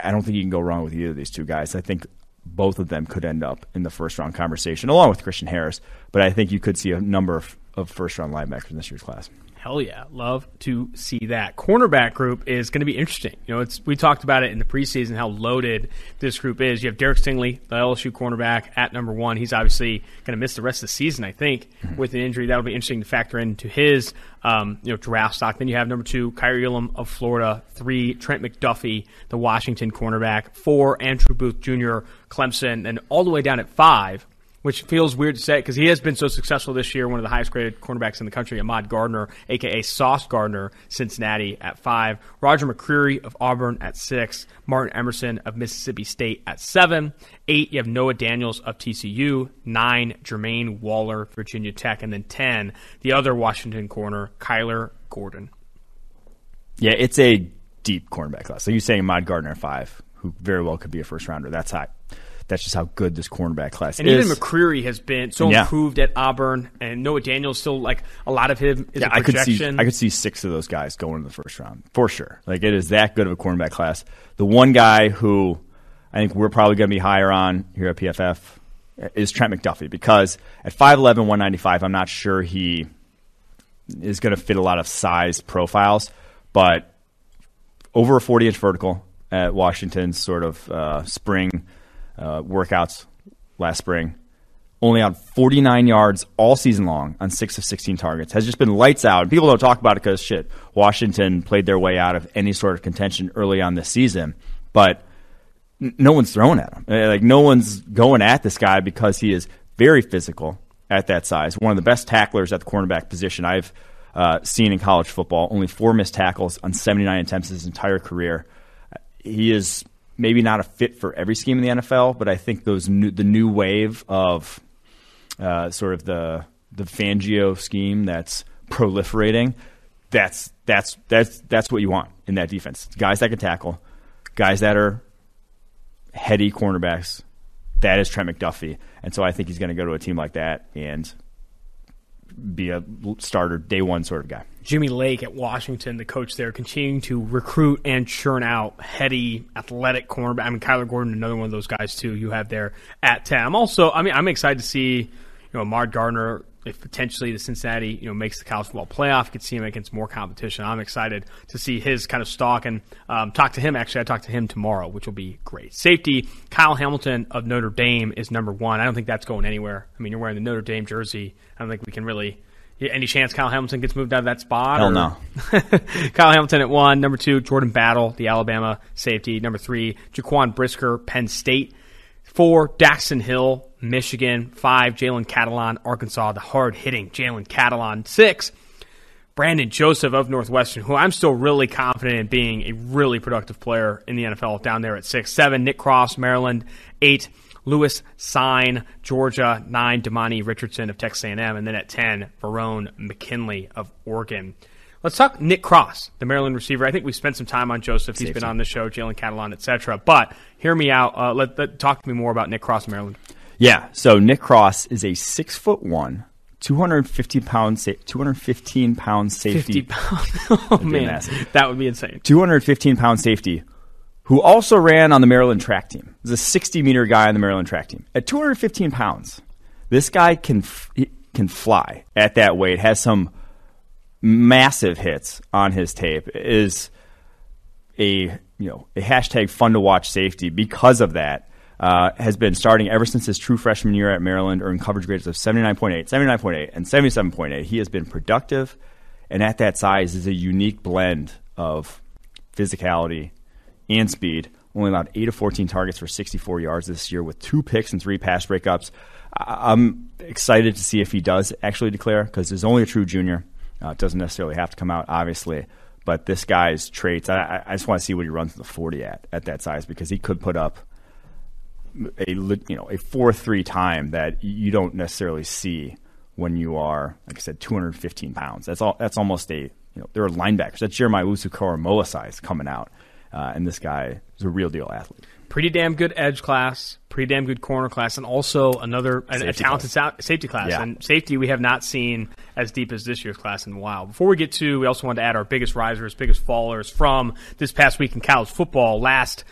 I don't think you can go wrong with either of these two guys. I think both of them could end up in the first round conversation, along with Christian Harris. But I think you could see a number of, of first round linebackers in this year's class. Hell yeah, love to see that. Cornerback group is going to be interesting. You know, it's we talked about it in the preseason how loaded this group is. You have Derek Stingley, the LSU cornerback, at number one. He's obviously going to miss the rest of the season, I think, with an injury. That'll be interesting to factor into his um, you know draft stock. Then you have number two, Kaiir Elam of Florida. Three, Trent McDuffie, the Washington cornerback. Four, Andrew Booth Jr., Clemson, and all the way down at five which feels weird to say because he has been so successful this year. One of the highest graded cornerbacks in the country, Ahmad Gardner, aka Sauce Gardner, Cincinnati at five. Roger McCreary of Auburn at six. Martin Emerson of Mississippi State at seven. Eight, you have Noah Daniels of TCU. Nine, Jermaine Waller, Virginia Tech, and then ten, the other Washington corner, Kyler Gordon. Yeah, it's a deep cornerback class. So you saying Ahmad Gardner at five, who very well could be a first rounder. That's high. That's just how good this cornerback class And is. And even McCreary has been so Yeah. improved at Auburn, and Noah Daniels still like a lot of him is yeah, a I could see projection. I could see six of those guys going in the first round for sure. Like it is that good of a cornerback class. The one guy who I think we're probably going to be higher on here at PFF is Trent McDuffie because at 5'11", 195, I'm not sure he is going to fit a lot of size profiles, but over a 40 inch vertical at Washington's sort of uh, spring uh, workouts last spring. Only on 49 yards all season long on six of 16 targets. Has just been lights out. And people don't talk about it because shit, Washington played their way out of any sort of contention early on this season. But no one's throwing at him. Uh, Like no one's going at this guy because he is very physical at that size. One of the best tacklers at the cornerback position I've uh, seen in college football. Only four missed tackles on 79 attempts his entire career. He is maybe not a fit for every scheme in the NFL, but I think those new, the new wave of uh, sort of the the Fangio scheme that's proliferating. That's that's that's that's what you want in that defense. Guys that can tackle, guys that are heady cornerbacks. That is Trent McDuffie, and so I think he's going to go to a team like that and be a starter day one sort of guy. Jimmy Lake at Washington, the coach there, continuing to recruit and churn out heady, athletic cornerback. I mean, Kyler Gordon, another one of those guys too. You have there at ten. I'm also, I mean, I'm excited to see, you know, Ahmad Gardner if potentially the Cincinnati, you know, makes the college football playoff, could see him against more competition. I'm excited to see his kind of stock and um, talk to him. Actually, I talk to him tomorrow, which will be great. Safety, Kyle Hamilton of Notre Dame is number one. I don't think that's going anywhere. I mean, you're wearing the Notre Dame jersey. I don't think we can really. Any chance Kyle Hamilton gets moved out of that spot? Hell no. Kyle Hamilton at one. Number two, Jordan Battle, the Alabama safety. Number three, Jaquan Brisker, Penn State. Four, Daxton Hill, Michigan. Five, Jalen Catalon, Arkansas, the hard hitting Jalen Catalon. Six, Brandon Joseph of Northwestern, who I'm still really confident in being a really productive player in the NFL down there at six. Seven, Nick Cross, Maryland. Eight, Lewis Cine, Georgia. Nine, Demani Richardson of Texas A&M. And then at 10, Verone McKinley of Oregon. Let's talk Nick Cross, the Maryland receiver. I think we spent some time on Joseph. He's Safety. been on the show, Jalen Catalon, etc. But hear me out. Uh, let, let, talk to me more about Nick Cross, Maryland. Yeah. So Nick Cross is a six foot one, 250 pound, sa- 215 pound safety. 50 pounds. oh, man. massive. That would be insane. 215 pound safety who also ran on the Maryland track team. He's a 60 meter guy on the Maryland track team. At 215 pounds, this guy can f- can fly at that weight. Has some massive hits on his tape. Is a you know a hashtag fun to watch safety because of that. Uh, has been starting ever since his true freshman year at Maryland, earned coverage grades of 79.8, 79.8, and 77.8. He has been productive, and at that size is a unique blend of physicality and speed. Only allowed 8 of 14 targets for 64 yards this year with two picks and three pass breakups. I'm excited to see if he does actually declare because he's only a true junior. Uh, it doesn't necessarily have to come out, obviously. But this guy's traits, I, I- just want to see what he runs the 40 at at that size because he could put up a you know a four three time that you don't necessarily see when you are like I said 215 pounds. That's all. That's almost a you know there are linebackers. That's Jeremiah Owusu-Koramoah size coming out, uh, and this guy is a real deal athlete. Pretty damn good edge class, pretty damn good corner class, and also another a, talented sa- safety class. Yeah. And safety we have not seen as deep as this year's class in a while. Before we get to, we also wanted to add our biggest risers, biggest fallers from this past week in college football. Last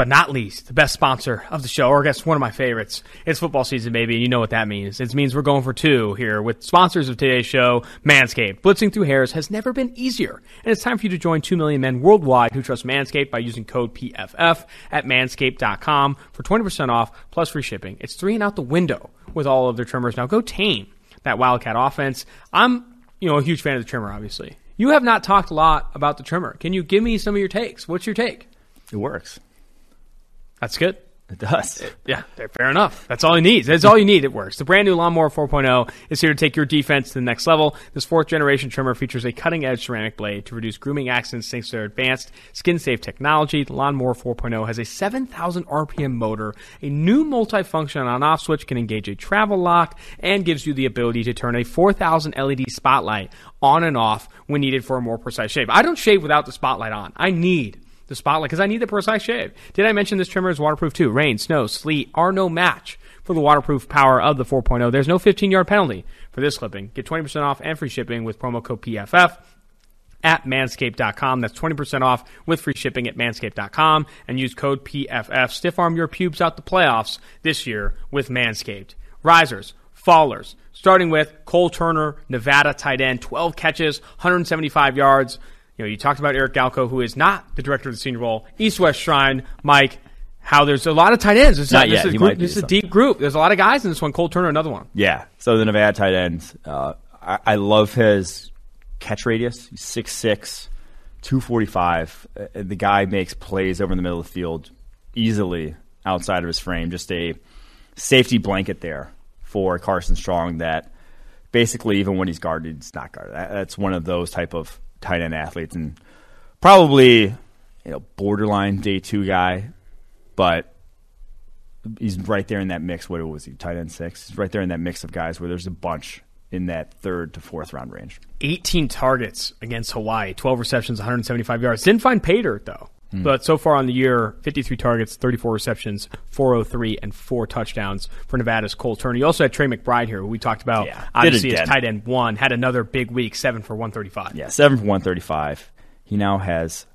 but not least, the best sponsor of the show, or I guess one of my favorites. It's football season, baby, and you know what that means. It means we're going for two here with sponsors of today's show, Manscaped. Blitzing through hairs has never been easier, and it's time for you to join 2 million men worldwide who trust Manscaped by using code PFF at manscaped.com for 20% off plus free shipping. It's three and out the window with all of their trimmers. Now go tame that Wildcat offense. I'm, you know, a huge fan of the trimmer, obviously. You have not talked a lot about the trimmer. Can you give me some of your takes? What's your take? It works. That's good. It does. Yeah, fair enough. That's all you need. That's all you need. It works. The brand new Lawnmower 4.0 is here to take your defense to the next level. This fourth generation trimmer features a cutting edge ceramic blade to reduce grooming accidents thanks to their advanced skin safe technology. The Lawnmower 4.0 has a 7,000 RPM motor, a new multifunction on off switch can engage a travel lock, and gives you the ability to turn a 4,000 LED spotlight on and off when needed for a more precise shave. I don't shave without the spotlight on. I need the spotlight because I need the precise shave. Did I mention this trimmer is waterproof too? Rain, snow, sleet are no match for the waterproof power of the 4.0. There's no 15 yard penalty for this clipping. Get 20% off and free shipping with promo code PFF at manscaped.com. That's 20% off with free shipping at manscaped.com and use code PFF. Stiff arm your pubes out the playoffs this year with Manscaped. Risers, fallers, starting with Cole Turner, Nevada tight end, 12 catches, 175 yards. You know, you talked about Eric Galko, who is not the director of the Senior Bowl. East West Shrine, Mike. How there's a lot of tight ends. This, Not this yet. is, group, this is a deep group. There's a lot of guys in this one. Cole Turner, another one. Yeah. So the Nevada tight end, uh, I, I love his catch radius. He's 6'6", 245. Uh, the guy makes plays over in the middle of the field easily outside of his frame. Just a safety blanket there for Carson Strong that basically even when he's guarded, he's not guarded. That's one of those type of tight end athletes and probably you know borderline day two guy, but he's right there in that mix. What was he? Tight end six. He's right there in that mix of guys where there's a bunch in that third to fourth round range. 18 targets against Hawaii, 12 receptions, 175 yards. Didn't find pay dirt though. But so far on the year, 53 targets, 34 receptions, 403, and four touchdowns for Nevada's Cole Turner. You also had Trey McBride here, who we talked about. Yeah, obviously, his tight end one had another big week, seven for 135. Yeah, seven for one thirty five. He now has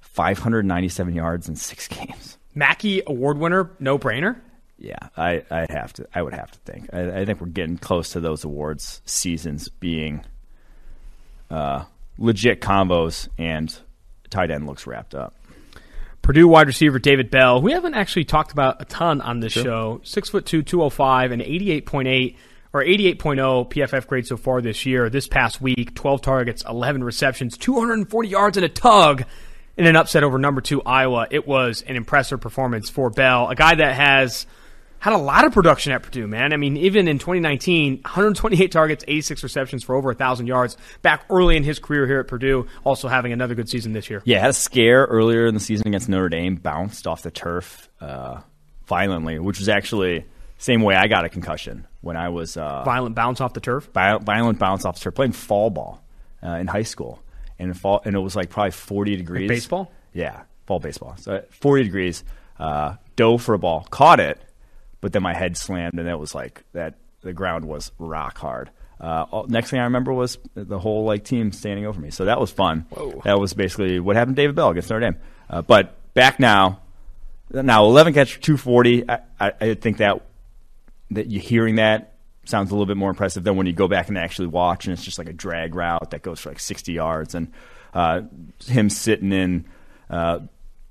five hundred ninety seven yards in six games. Mackey award winner, no brainer. Yeah, I I have to. I would have to think. I, I think we're getting close to those awards seasons being uh, legit combos, and tight end looks wrapped up. Purdue wide receiver David Bell, we haven't actually talked about a ton on this sure. show. Six foot two, two oh five, and eighty eight point eight or 88.0 PFF grade so far this year. This past week, 12 targets, 11 receptions, 240 yards and a tug in an upset over number two Iowa. It was an impressive performance for Bell, a guy that has had a lot of production at Purdue, man. I mean, even in 2019, 128 targets, 86 receptions for over 1,000 yards back early in his career here at Purdue, also having another good season this year. Yeah, had a scare earlier in the season against Notre Dame, bounced off the turf uh, violently, which was actually same way I got a concussion when I was uh, violent bounce off the turf. Violent bounce off the turf, playing fall ball uh, in high school, and fall, and it was like probably 40 degrees. Like baseball. Yeah, fall baseball. So 40 degrees. Uh, dove for a ball, caught it but then my head slammed, and it was like that. The ground was rock hard. Uh, next thing I remember was the whole like team standing over me. So that was fun. Whoa. That was basically what happened to David Bell against Notre Dame. Uh, but back now, now 11 catch 240. I, I, I, think that that you hearing that sounds a little bit more impressive than when you go back and actually watch, and it's just like a drag route that goes for like 60 yards, and uh, him sitting in uh,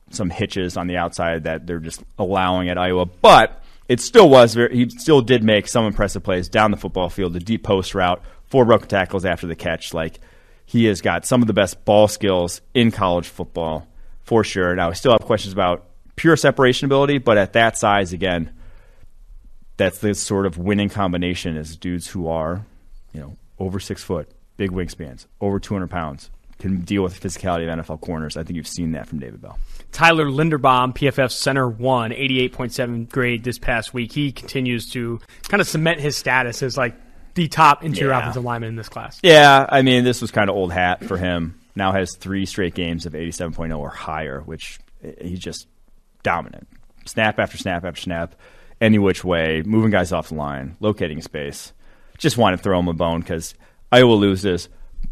some hitches on the outside that they're just allowing at Iowa, but it still was very, he still did make some impressive plays down the football field, the deep post route, four broken tackles after the catch. Like he has got some of the best ball skills in college football for sure. Now I still have questions about pure separation ability, but at that size again, that's the sort of winning combination is dudes who are, you know, over six foot, big wingspans, over 200 pounds, can deal with the physicality of NFL corners. I think you've seen that from David Bell. Tyler Linderbaum, PFF center one, 88.7 grade this past week. He continues to kind of cement his status as like the top interior yeah. offensive lineman in this class. Yeah, I mean, this was kind of old hat for him. Now has three straight games of 87.0 or higher, which eh, he's just dominant. Snap after snap after snap, any which way, moving guys off the line, locating space. Just want to throw him a bone because I will lose this.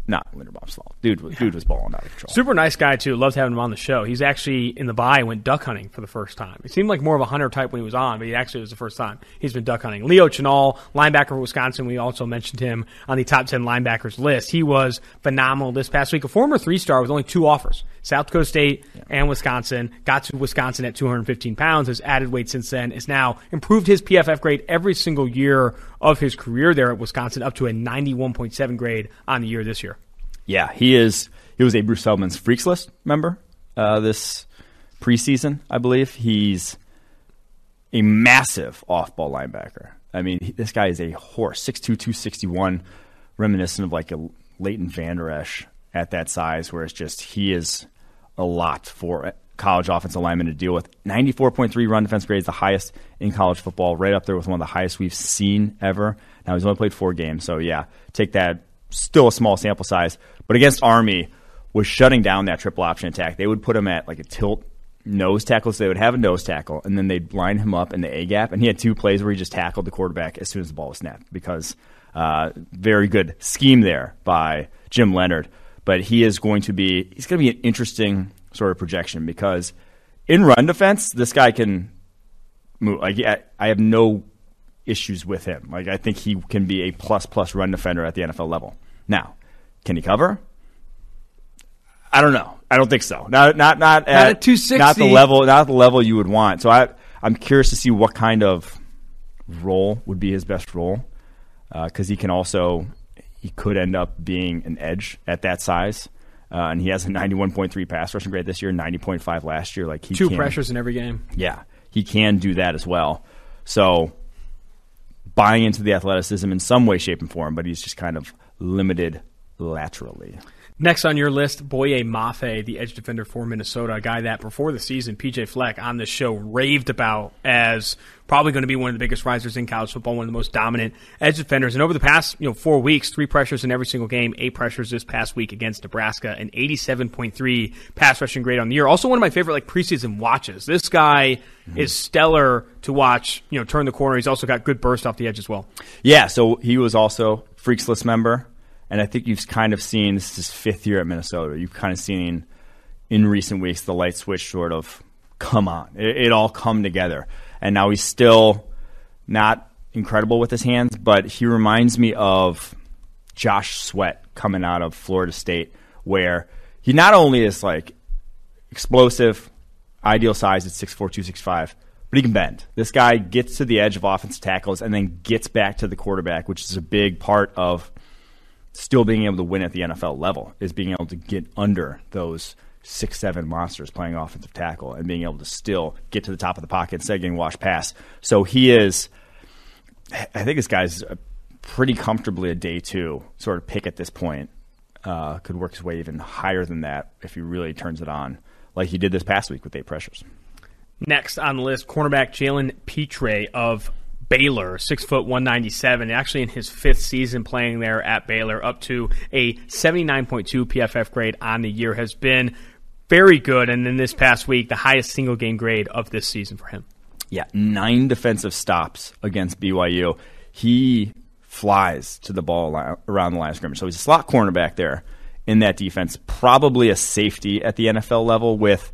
not Linderbaum's fault. Dude, was, dude was balling out of control. Super nice guy too. Loved having him on the show. He's actually in the bye and went duck hunting for the first time. It seemed like more of a hunter type when he was on, but he actually was the first time he's been duck hunting. Leo Chenal, linebacker for Wisconsin. We also mentioned him on the top ten linebackers list. He was phenomenal this past week. A former three star with only two offers: South Dakota State yeah. and Wisconsin. Got to Wisconsin at 215 pounds. Has added weight since then. Is now improved his PFF grade every single year of his career there at Wisconsin, up to a 91.7 grade on the year this year. Yeah, he is. He was a Bruce Feldman's Freaks List member uh, this preseason, I believe. He's a massive off-ball linebacker. I mean, this guy is a horse, 6'2", 261, reminiscent of like a Leighton Vander Esch at that size, where it's just he is a lot for college offensive lineman to deal with. 94.3 run defense grade is the highest in college football, right up there with one of the highest we've seen ever. Now, he's only played four games, so yeah, take that. Still a small sample size, but against Army was shutting down that triple option attack. They would put him at like a tilt nose tackle, so they would have a nose tackle, and then they'd line him up in the A gap. And he had two plays where he just tackled the quarterback as soon as the ball was snapped because uh, very good scheme there by Jim Leonhard. But he is going to be he's going to be an interesting sort of projection because in run defense, this guy can move. Like I have no issues with him. Like I think he can be a plus plus run defender at the NFL level. Now, can he cover? I don't know. I don't think so. Not not not, at, at 260. Not the level. Not the level you would want. So I I'm curious to see what kind of role would be his best role because uh, he can also he could end up being an edge at that size. Uh, and he has a 91.3 pass rushing grade this year, 90.5 last year. Like he two can, pressures in every game. Yeah, he can do that as well. So buying into the athleticism in some way, shape, and form, but he's just kind of limited laterally. Next on your list, Boye Mafe, the edge defender for Minnesota, a guy that before the season, PJ Fleck on this show raved about as probably going to be one of the biggest risers in college football, one of the most dominant edge defenders. And over the past, you know, four weeks, three pressures in every single game, eight pressures this past week against Nebraska, an 87.3 pass rushing grade on the year. Also one of my favorite like preseason watches. This guy mm-hmm. is stellar to watch, you know, turn the corner. He's also got good burst off the edge as well. Yeah, so he was also Freaks List member and I think you've kind of seen this is his fifth year at Minnesota. You've kind of seen in recent weeks the light switch sort of come on. It, it all come together, and now he's still not incredible with his hands, but he reminds me of Josh Sweat coming out of Florida State, where he not only is like explosive, ideal size at 6'4", 265, but he can bend. This guy gets to the edge of offensive tackles and then gets back to the quarterback, which is a big part of still being able to win at the NFL level, is being able to get under those six, seven monsters playing offensive tackle and being able to still get to the top of the pocket instead of getting washed past. So he is, I think this guy's pretty comfortably a day two sort of pick at this point. Uh, could work his way even higher than that if he really turns it on, like he did this past week with eight pressures. Next on the list, cornerback Jalen Pitre of Baylor, six foot one ninety seven. Actually, in his fifth season playing there at Baylor, up to a seventy nine point two PFF grade on the year, has been very good. And then this past week, the highest single game grade of this season for him. Yeah, nine defensive stops against BYU. He flies to the ball around the line of scrimmage. So he's a slot cornerback there in that defense. Probably a safety at the NFL level with,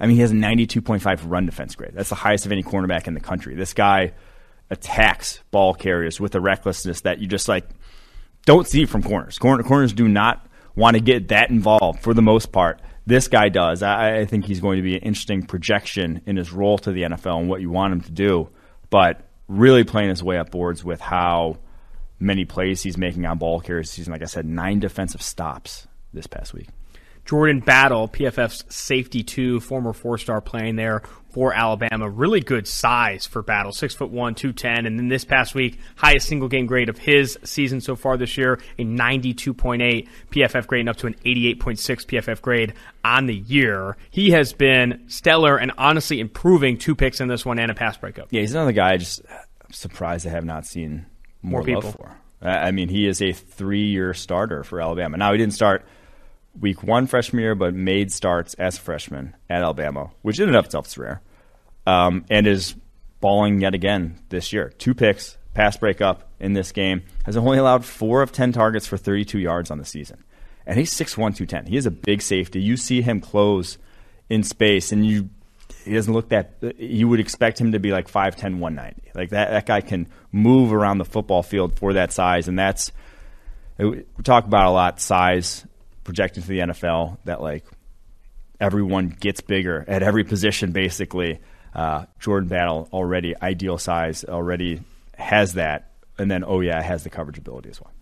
I mean, he has a 92.5 run defense grade. That's the highest of any cornerback in the country. This guy attacks ball carriers with a recklessness that you just like don't see from corners. Corner, corners do not want to get that involved for the most part. This guy does. I, I think he's going to be an interesting projection in his role to the NFL and what you want him to do. But really playing his way up boards with how many plays he's making on ball carriers season. Like I said, nine defensive stops this past week. Jordan Battle, PFF's safety two, former four star playing there for Alabama. Really good size for Battle, six foot one, two ten, and then this past week, highest single game grade of his season so far this year, a ninety two point eight PFF grade, and up to an eighty eight point six PFF grade on the year. He has been stellar and honestly improving. Two picks in this one and a pass breakup. Yeah, he's another guy. I just I'm surprised I have not seen more, more people. for. I mean, he is a three-year starter for Alabama. Now he didn't start week one freshman year, but made starts as a freshman at Alabama, which in and of itself is rare, um, and is balling yet again this year. Two picks, pass breakup in this game. Has only allowed four of ten targets for 32 yards on the season, and he's 6'1", 210. He is a big safety. You see him close in space, and you he doesn't look that. You would expect him to be like 5'10", 190. Like that, that guy can move around the football field for that size, and that's we talk about a lot size projecting to the NFL. That like everyone gets bigger at every position, basically. Uh, Jordan Battle already ideal size, already has that, and then oh yeah, has the coverage ability as well.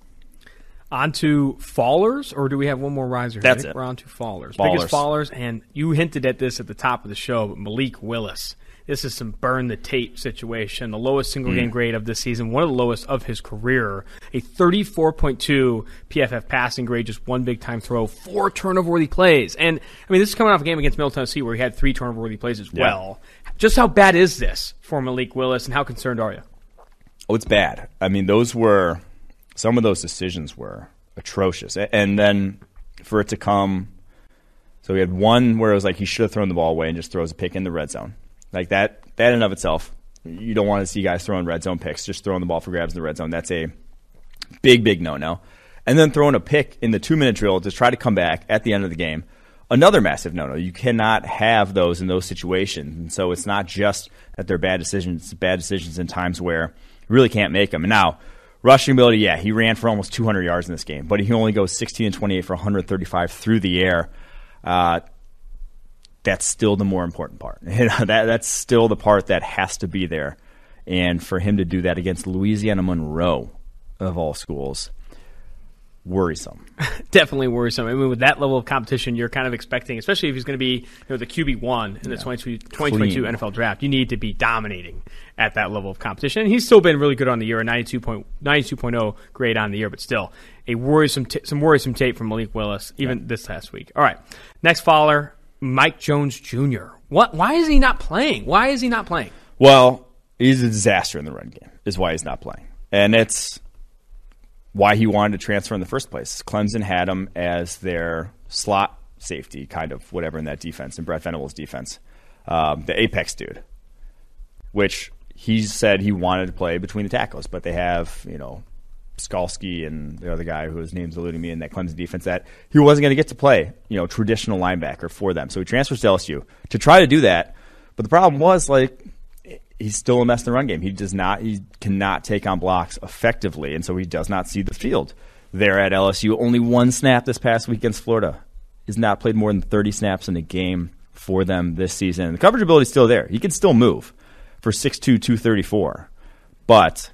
On to fallers, or do we have one more riser? That's it. We're on to fallers. fallers. Biggest fallers, and you hinted at this at the top of the show, but Malik Willis. This is some burn the tape situation. The lowest single mm. game grade of this season, one of the lowest of his career. A 34.2 PFF passing grade, just one big time throw, four turnover worthy plays. And I mean, this is coming off a game against Middle Tennessee where he had three turnover worthy plays as yeah. well. Just how bad is this for Malik Willis, and how concerned are you? Oh, it's bad. I mean, those were some of those decisions were atrocious. And then for it to come, so we had one where it was like he should have thrown the ball away and just throws a pick in the red zone. Like that, that in of itself, you don't want to see guys throwing red zone picks, just throwing the ball for grabs in the red zone. That's a big, big no no. And then throwing a pick in the two minute drill to try to come back at the end of the game. Another massive no no. You cannot have those in those situations. And so it's not just that they're bad decisions, bad decisions in times where you really can't make them. And now, Rushing ability, yeah, he ran for almost 200 yards in this game, but he only goes 16 and 28 for 135 through the air. Uh, that's still the more important part. that, that's still the part that has to be there. And for him to do that against Louisiana Monroe, of all schools, worrisome. Definitely worrisome. I mean, with that level of competition, you're kind of expecting, especially if he's going to be you know, the QB one in the 2022 NFL draft, you need to be dominating at that level of competition. And he's still been really good on the year, a 92.0 grade on the year, but still a worrisome, t- some worrisome tape from Malik Willis even yeah. this last week. All right, next follower, Mike Jones Jr. What? Why is he not playing? Why is he not playing? Well, he's a disaster in the run game. Is why he's not playing, and it's why he wanted to transfer in the first place. Clemson had him as their slot safety, kind of whatever in that defense, in Brent Venables' defense, um, the apex dude, which he said he wanted to play between the tackles, but they have you know Skalski and the other guy whose name's eluding me in that Clemson defense that he wasn't going to get to play you know traditional linebacker for them, so he transfers to LSU to try to do that. But the problem was like he's still a mess in the run game. He does not, he cannot take on blocks effectively, and so he does not see the field. There at LSU, only one snap this past week against Florida. He's not played more than 30 snaps in a game for them this season. The coverage ability is still there. He can still move for 6'2", 234. But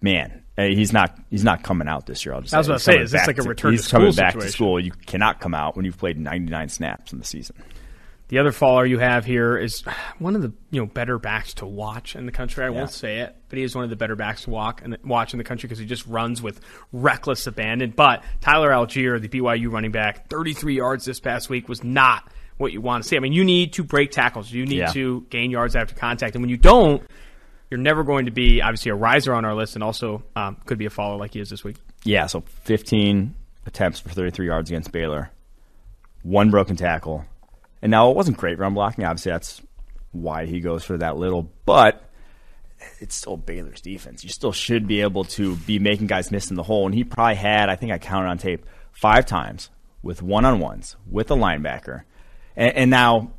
man, eh, he's not he's not coming out this year. I'll just I was about to say, is this like a return He's to school coming back situation? to school. You cannot come out when you've played 99 snaps in the season. The other faller you have here is one of the you know better backs to watch in the country. I Yeah. won't say it, but he is one of the better backs to walk and watch in the country because he just runs with reckless abandon. But Tyler Allgeier, the BYU running back, 33 yards this past week was not what you want to see. I mean, you need to break tackles, you need Yeah. to gain yards after contact, and when you don't, you're never going to be obviously a riser on our list, and also um, could be a follower like he is this week. Yeah, so 15 attempts for 33 yards against Baylor, one broken tackle. And now it wasn't great run blocking. Obviously, that's why he goes for that little, but it's still Baylor's defense. You still should be able to be making guys miss in the hole. And he probably had, I think I counted on tape, five times with one on ones with a linebacker. And, and now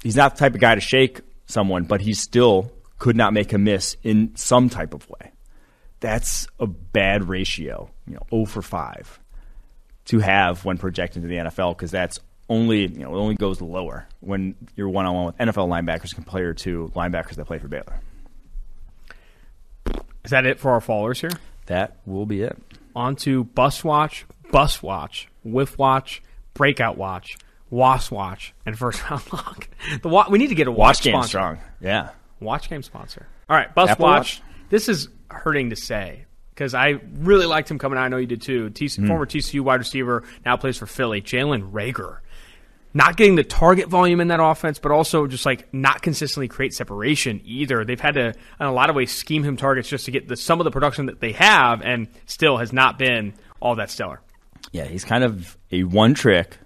he's not the type of guy to shake someone, but he still could not make a miss in some type of way. That's a bad ratio, you know, 0 for 5 to have when projected to the NFL because that's only, you know, it only goes lower when you're one on one with NFL linebackers compared to linebackers that play for Baylor. Is that it for our followers here? That will be it. on to Bus Watch, Bus Watch, Whiff Watch, Breakout Watch, Was Watch, and First Round Lock. The wa- we need to get a watch, Watch game sponsor. strong. Yeah. Watch game sponsor. All right, Bus Watch. Watch? This is hurting to say because I really liked him coming out. I know you did too. TC, Hmm. Former TCU wide receiver, now plays for Philly. Jalen Reagor. Not getting the target volume in that offense, but also just like not consistently create separation either. They've had to, in a lot of ways, scheme him targets just to get the, some of the production that they have, and still has not been all that stellar. Yeah, he's kind of a one trick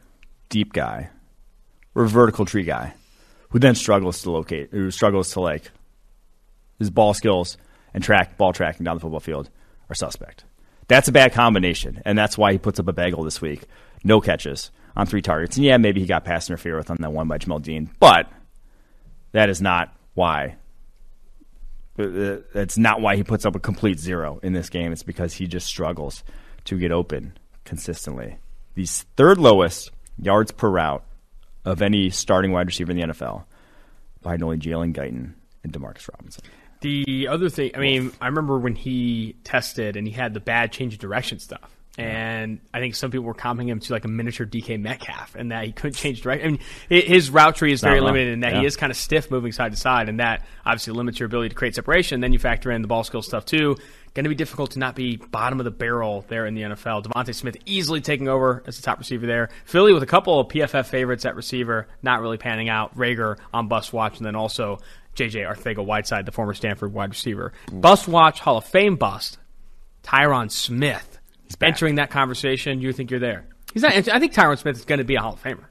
deep guy or vertical tree guy who then struggles to locate, who struggles to like his ball skills and track ball tracking down the football field are suspect. That's a bad combination, and that's why he puts up a bagel this week. No catches on three targets. And yeah, maybe he got pass interfered with on that one by Jamel Dean, but that is not why. uh, That's not why he puts up a complete zero in this game. It's because he just struggles to get open consistently. The third lowest yards per route of any starting wide receiver in the NFL, behind only Jalen Guyton and Demarcus Robinson. The other thing, I mean, I remember when he tested and he had the bad change of direction stuff. And I think some people were comparing him to like a miniature DK Metcalf, and that he couldn't change direction. I mean, his route tree is very wrong. limited and that he is kind of stiff moving side to side, and that obviously limits your ability to create separation. Then you factor in the ball skill stuff too. Going to be difficult to not be bottom of the barrel there in the NFL. DeVonta Smith easily taking over as the top receiver there. Philly with a couple of PFF favorites at receiver, not really panning out. Reagor on bus watch, and then also JJ Arcega-Whiteside, the former Stanford wide receiver. Bust watch Hall of Fame bust. Tyron Smith back. entering that conversation. You think you're there? He's not. I think Tyron Smith is going to be a Hall of Famer.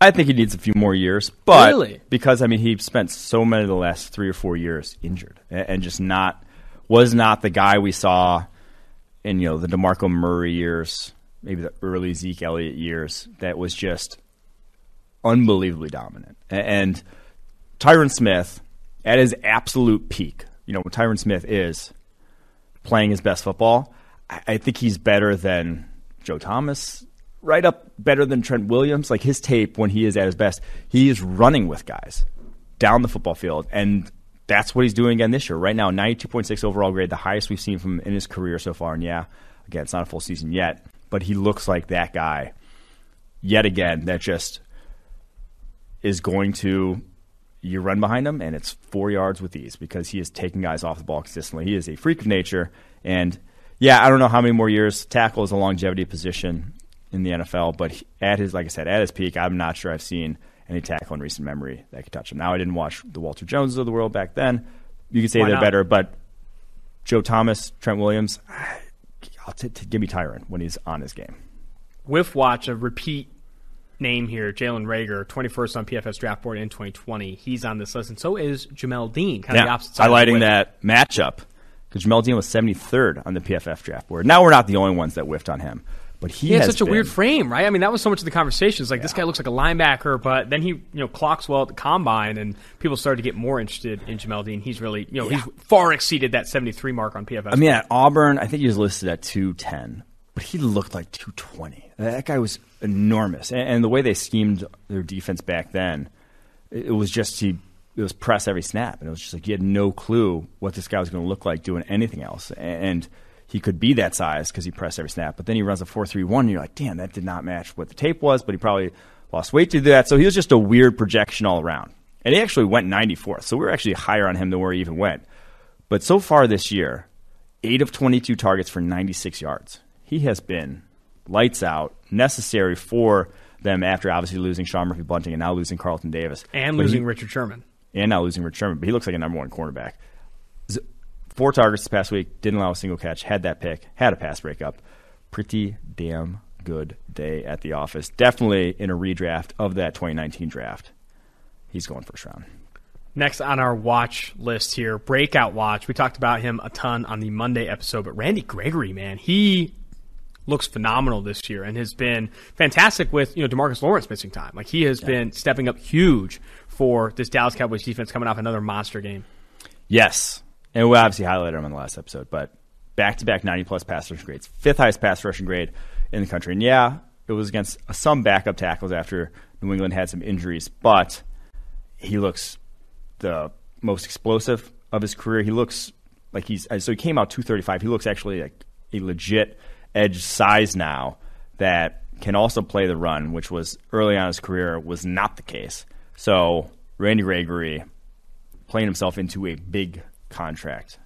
I think he needs a few more years, but Really? because I mean he spent so many of the last three or four years injured and, just not was not the guy we saw in you know the Demarco Murray years, maybe the early Zeke Elliott years. That was just unbelievably dominant. And Tyron Smith at his absolute peak, you know, when Tyron Smith is playing his best football, I, I think he's better than Joe Thomas, right up better than Trent Williams. Like his tape when he is at his best, he is running with guys down the football field, and that's what he's doing again this year. Right now, 92.6 overall grade, the highest we've seen from him in his career so far. And yeah, again, it's not a full season yet, but he looks like that guy yet again that just is going to you run behind him and it's four yards with ease because he is taking guys off the ball consistently. He is a freak of nature, and yeah, I don't know how many more years. Tackle is a longevity position in the NFL, but at his like I said, at his peak, I'm not sure I've seen any tackle in recent memory that could touch him. Now, I didn't watch the Walter Joneses of the world back then. You could say Why they're not? better, but Joe Thomas, Trent Williams, I'll t- t- give me Tyron when he's on his game. Whiff watch a repeat name here, Jalen Reagor, 21st on PFF draft board in 2020. He's on this list, and so is Jamel Dean, kind of the opposite side. of the highlighting that matchup because Jamel Dean was 73rd on the PFF draft board. Now we're not the only ones that whiffed on him, But he, He had has such a weird frame, right? I mean, that was so much of the conversation. It's like this guy looks like a linebacker, but then he, you know, clocks well at the combine, and people started to get more interested in Jamel Dean. He's really, you know, he's far exceeded that 73 mark on PFF. I mean, at Auburn, I think he was listed at 210, but he looked like 220. That guy was enormous. And, and the way they schemed their defense back then, it, it was just he it was press every snap, and it was just like you had no clue what this guy was going to look like doing anything else. And he could be that size because he pressed every snap, but then he runs a 4 3 1, and you're like, damn, that did not match what the tape was, but he probably lost weight to do that. So he was just a weird projection all around. And he actually went 94th, so we were actually higher on him than where he even went. But so far this year, 8 of 22 targets for 96 yards. He has been lights out, necessary for them after obviously losing Sean Murphy Bunting and now losing Carlton Davis. and But losing he- Richard Sherman. and now losing Richard Sherman, but he looks like a number one cornerback. Four targets this past week, didn't allow a single catch, had that pick, had a pass breakup. Pretty damn good day at the office. Definitely in a redraft of that 2019 draft. He's going first round. Next on our watch list here, breakout watch. We talked about him a ton on the Monday episode, but Randy Gregory, man, he looks phenomenal this year and has been fantastic with you know Demarcus Lawrence missing time. Like he has been stepping up huge for this Dallas Cowboys defense coming off another monster game. Yes. And we obviously highlighted him in the last episode, but back to back 90 plus pass rushing grades. Fifth highest pass rushing grade in the country. And yeah, it was against some backup tackles after New England had some injuries, but he looks the most explosive of his career. He looks like he's so he came out 235. He looks actually like a legit edge size now that can also play the run, which was early on in his career was not the case. So Randy Gregory playing himself into a big contract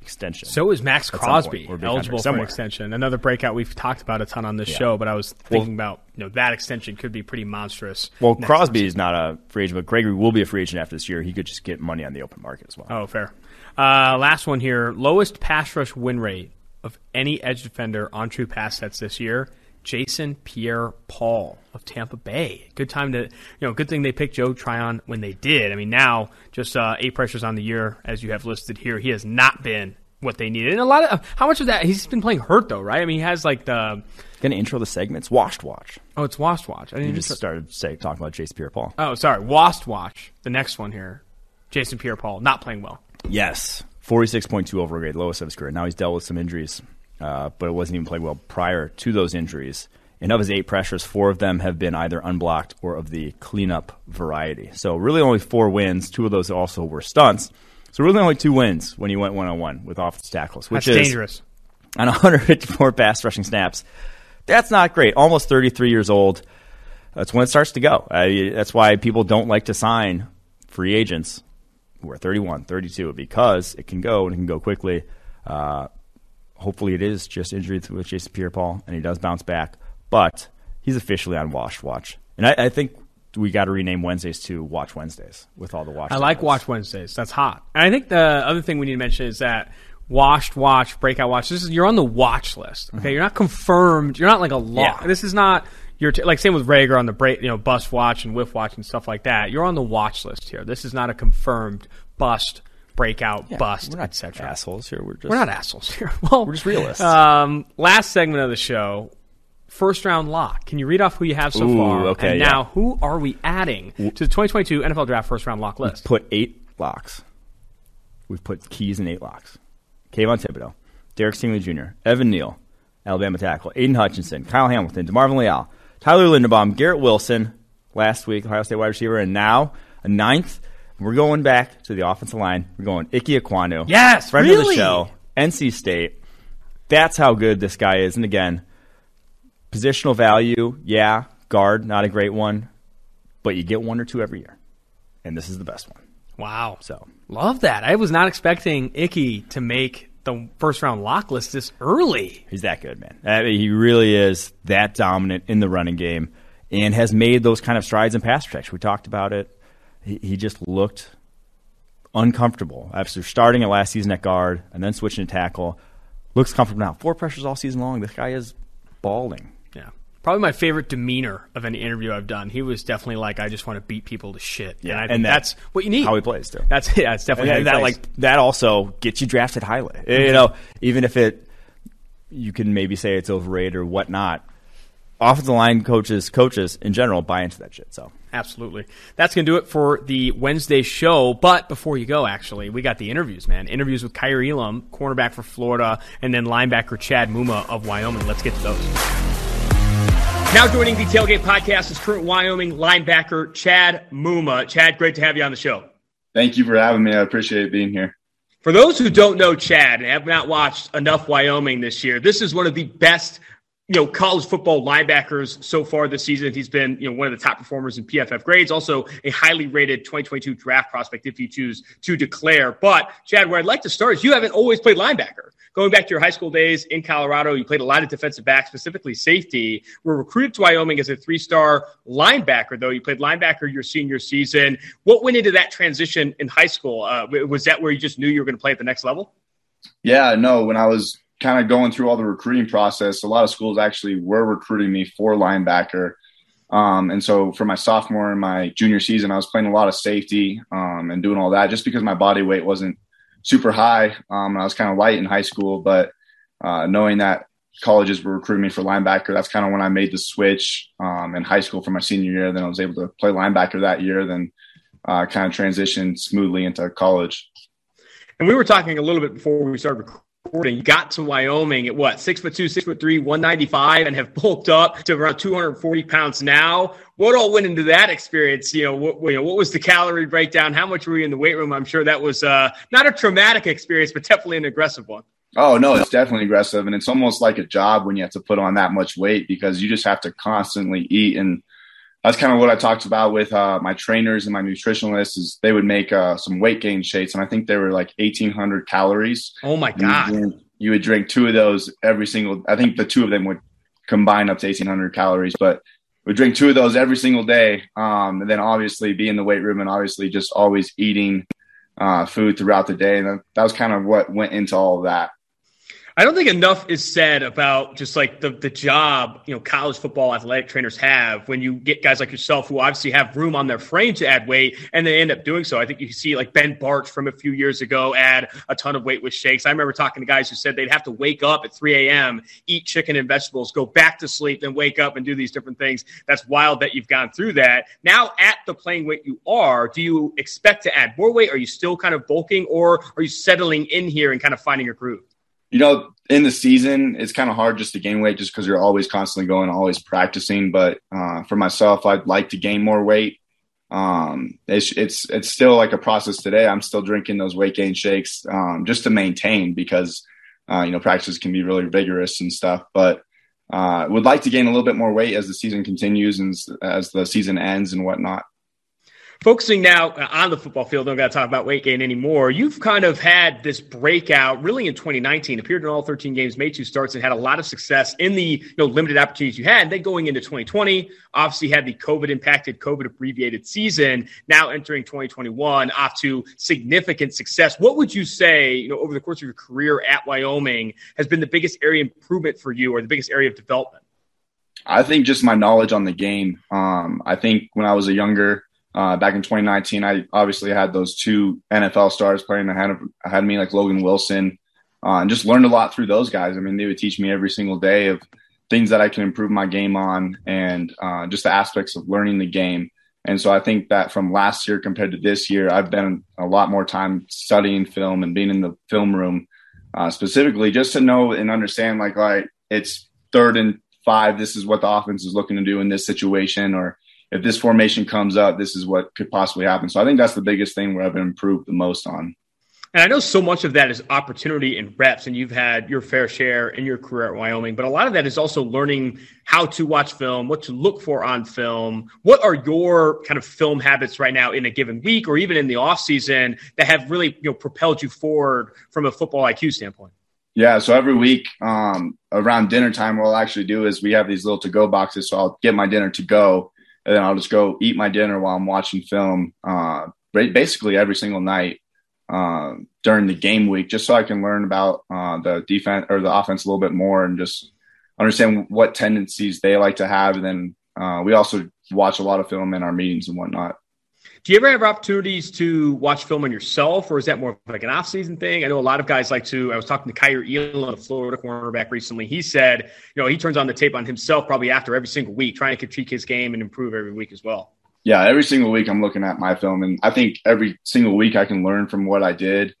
extension. So is Maxx Crosby point, eligible for an extension? Another breakout we've talked about a ton on this Yeah. show, but I was thinking about you know that extension could be pretty monstrous. well, Crosby is not a free agent, but Gregory will be a free agent after this year. He could just get money on the open market as well. Oh, fair. Uh, last one here. Lowest pass rush win rate of any edge defender on true pass sets this year. Jason Pierre Paul of Tampa Bay. Good time to, you know, good thing they picked Joe Tryon when they did. I mean, now just uh, eight pressures on the year, as you have listed here. He has not been what they needed. And a lot of, how much of that, he's been playing hurt though, right? I mean, he has like the, Going to intro the segments. Washed Watch. oh, it's Washed Watch. I didn't You just started say talking about Jason Pierre-Paul. Oh, sorry. Washed Watch. The next one here. Jason Pierre Paul, not playing well. Yes, forty-six point two overall grade, lowest of his career. Now he's dealt with some injuries, uh, but it wasn't even played well prior to those injuries. And of his eight pressures, four of them have been either unblocked or of the cleanup variety. So really, only four wins. Two of those also were stunts. So really, only two wins when he went one-on-one with offensive tackles, which That's is dangerous. on 154 pass rushing snaps. That's not great. Almost 33 years old. That's when it starts to go. Uh, that's why people don't like to sign free agents are 31, 32, because it can go and it can go quickly. Uh, hopefully, it is just injury with Jason Pierre-Paul, and he does bounce back. But he's officially on Wash Watch, and I, I think we got to rename Wednesdays to Watch Wednesdays with all the watch. I like titles. Watch Wednesdays. That's hot. And I think the other thing we need to mention is that washed watch, breakout watch. This is you're on the watch list. Okay, you're not confirmed. You're not like a lock. Yeah. This is not your t- like same with Reagor on the break, you know, bust watch and whiff watch and stuff like that. You're on the watch list here. This is not a confirmed bust, breakout, Yeah, bust, We're not etc. assholes here. We're just We're not assholes here. Well, We're just realists. Um, last segment of the show. First round lock. Can you read off who you have so Ooh, far? okay, and yeah. now, who are we adding to the 2022 NFL Draft first round lock list? We've put eight locks. We've put keys in eight locks. Kayvon Thibodeaux, Derek Stingley Jr., Evan Neal, Alabama tackle, Aidan Hutchinson, Kyle Hamilton, DeMarvin Leal, Tyler Linderbaum, Garrett Wilson, last week, Ohio State wide receiver, and now a ninth. We're going back to the offensive line. We're going Ike Ekwonu. Yes, friend of really? the show, NC State. That's how good this guy is. And again, positional value, yeah, guard, not a great one, but you get one or two every year. And this is the best one. Wow. So Love that. I was not expecting Icky to make the first round lock list this early. He's that good, man. I mean, he really is that dominant in the running game and has made those kind of strides in pass protection. We talked about it. He, he just looked uncomfortable after starting it last season at guard and then switching to tackle. Looks comfortable now. Four pressures all season long. This guy is balling. Yeah. Probably my favorite demeanor of any interview I've done. He was definitely like, I just want to beat people to shit. Yeah, and, I and that- that's what you need. How he plays too. That's yeah, it's definitely And how that, he that plays. like that also gets you drafted highly. Mm-hmm. You know, even if it you can maybe say it's overrated or whatnot. Offensive line coaches, coaches in general, buy into that shit. So Absolutely. That's going to do it for the Wednesday show. But before you go, actually, we got the interviews, man. Interviews with Kaiir Elam, cornerback for Florida, and then linebacker Chad Muma of Wyoming. Let's get to those. Now joining the Tailgate Podcast is current Wyoming linebacker Chad Muma. Chad, great to have you on the show. Thank you for having me. I appreciate being here. For those who don't know Chad and have not watched enough Wyoming this year, this is one of the best you know, college football linebackers so far this season. He's been, you know, one of the top performers in PFF grades, also a highly rated 2022 draft prospect if you choose to declare. But Chad, where I'd like to start is you haven't always played linebacker. Going back to your high school days in Colorado, you played a lot of defensive back, specifically safety. Were recruited to Wyoming as a three-star linebacker, though. You played linebacker your senior season. What went into that transition in high school? Uh, was that where you just knew you were going to play at the next level? Yeah, no. When I was kind of going through all the recruiting process, a lot of schools actually were recruiting me for linebacker. Um, and so for my sophomore and my junior season, I was playing a lot of safety um, and doing all that just because my body weight wasn't super high. Um, I was kind of light in high school, but uh, knowing that colleges were recruiting me for linebacker, that's kind of when I made the switch um, in high school for my senior year. Then I was able to play linebacker that year, then uh, kind of transitioned smoothly into college. And we were talking a little bit before we started recording. Got to Wyoming at what six foot two, six foot three, one ninety five, and have bulked up to around two hundred forty pounds now. What all went into that experience? You know, what, you know, what was the calorie breakdown? How much were you in the weight room? I'm sure that was uh, not a traumatic experience, but definitely an aggressive one. Oh no, it's definitely aggressive, and it's almost like a job when you have to put on that much weight because you just have to constantly eat and that's kind of what I talked about with uh, my trainers and my nutritionalists is they would make uh, some weight gain shakes, and I think they were like 1,800 calories. Oh my god! You, drink, you, would drink two of those every single. I think the two of them would combine up to 1,800 calories, but we drink two of those every single day. Um, and then obviously be in the weight room and obviously just always eating uh, food throughout the day. And that, that was kind of what went into all of that. I don't think enough is said about just like the the job you know college football athletic trainers have when you get guys like yourself who obviously have room on their frame to add weight and they end up doing so. I think you see like Ben Bartch from a few years ago add a ton of weight with shakes. I remember talking to guys who said they'd have to wake up at 3 a.m., eat chicken and vegetables, go back to sleep, then wake up and do these different things. That's wild that you've gone through that. Now at the playing weight you are, do you expect to add more weight? Are you still kind of bulking or are you settling in here and kind of finding your groove? You know, in the season, it's kind of hard just to gain weight just because you're always constantly going, always practicing. But uh, for myself, I'd like to gain more weight. Um, it's, it's, it's still like a process today. I'm still drinking those weight gain shakes um, just to maintain because, uh, you know, practices can be really vigorous and stuff. But uh, would like to gain a little bit more weight as the season continues and as the season ends and whatnot focusing now on the football field, don't got to talk about weight gain anymore. You've kind of had this breakout really in 2019, appeared in all 13 games, made two starts, and had a lot of success in the you know limited opportunities you had. Then going into 2020, obviously had the COVID impacted, COVID abbreviated season. Now entering 2021, off to significant success. What would you say, you know, over the course of your career at Wyoming has been the biggest area improvement for you or the biggest area of development? I think just my knowledge on the game. Um, I think when I was a younger uh, back in 2019, I obviously had those two NFL stars playing ahead of ahead of me, like Logan Wilson, uh, and just learned a lot through those guys. I mean, they would teach me every single day of things that I can improve my game on, and uh, just the aspects of learning the game. And so I think that from last year compared to this year, I've been a lot more time studying film and being in the film room, uh, specifically just to know and understand, like, like it's third and five. This is what the offense is looking to do in this situation, or if this formation comes up, this is what could possibly happen. So I think that's the biggest thing where I've improved the most on. And I know so much of that is opportunity and reps, and you've had your fair share in your career at Wyoming, but a lot of that is also learning how to watch film, what to look for on film. What are your kind of film habits right now in a given week or even in the off season that have really you know propelled you forward from a football IQ standpoint? Yeah, so every week um, around dinner time, what I'll actually do is we have these little to go boxes. So I'll get my dinner to go and then I'll just go eat my dinner while I'm watching film, uh, basically every single night uh, during the game week, just so I can learn about uh, the defense or the offense a little bit more and just understand what tendencies they like to have. And then uh, we also watch a lot of film in our meetings and whatnot. Do you ever have opportunities to watch film on yourself, or is that more like an off-season thing? I know a lot of guys like to. I was talking to Kaiir Elam, a Florida cornerback, recently. He said, you know, he turns on the tape on himself probably after every single week, trying to critique his game and improve every week as well. Yeah, every single week I'm looking at my film, and I think every single week I can learn from what I did,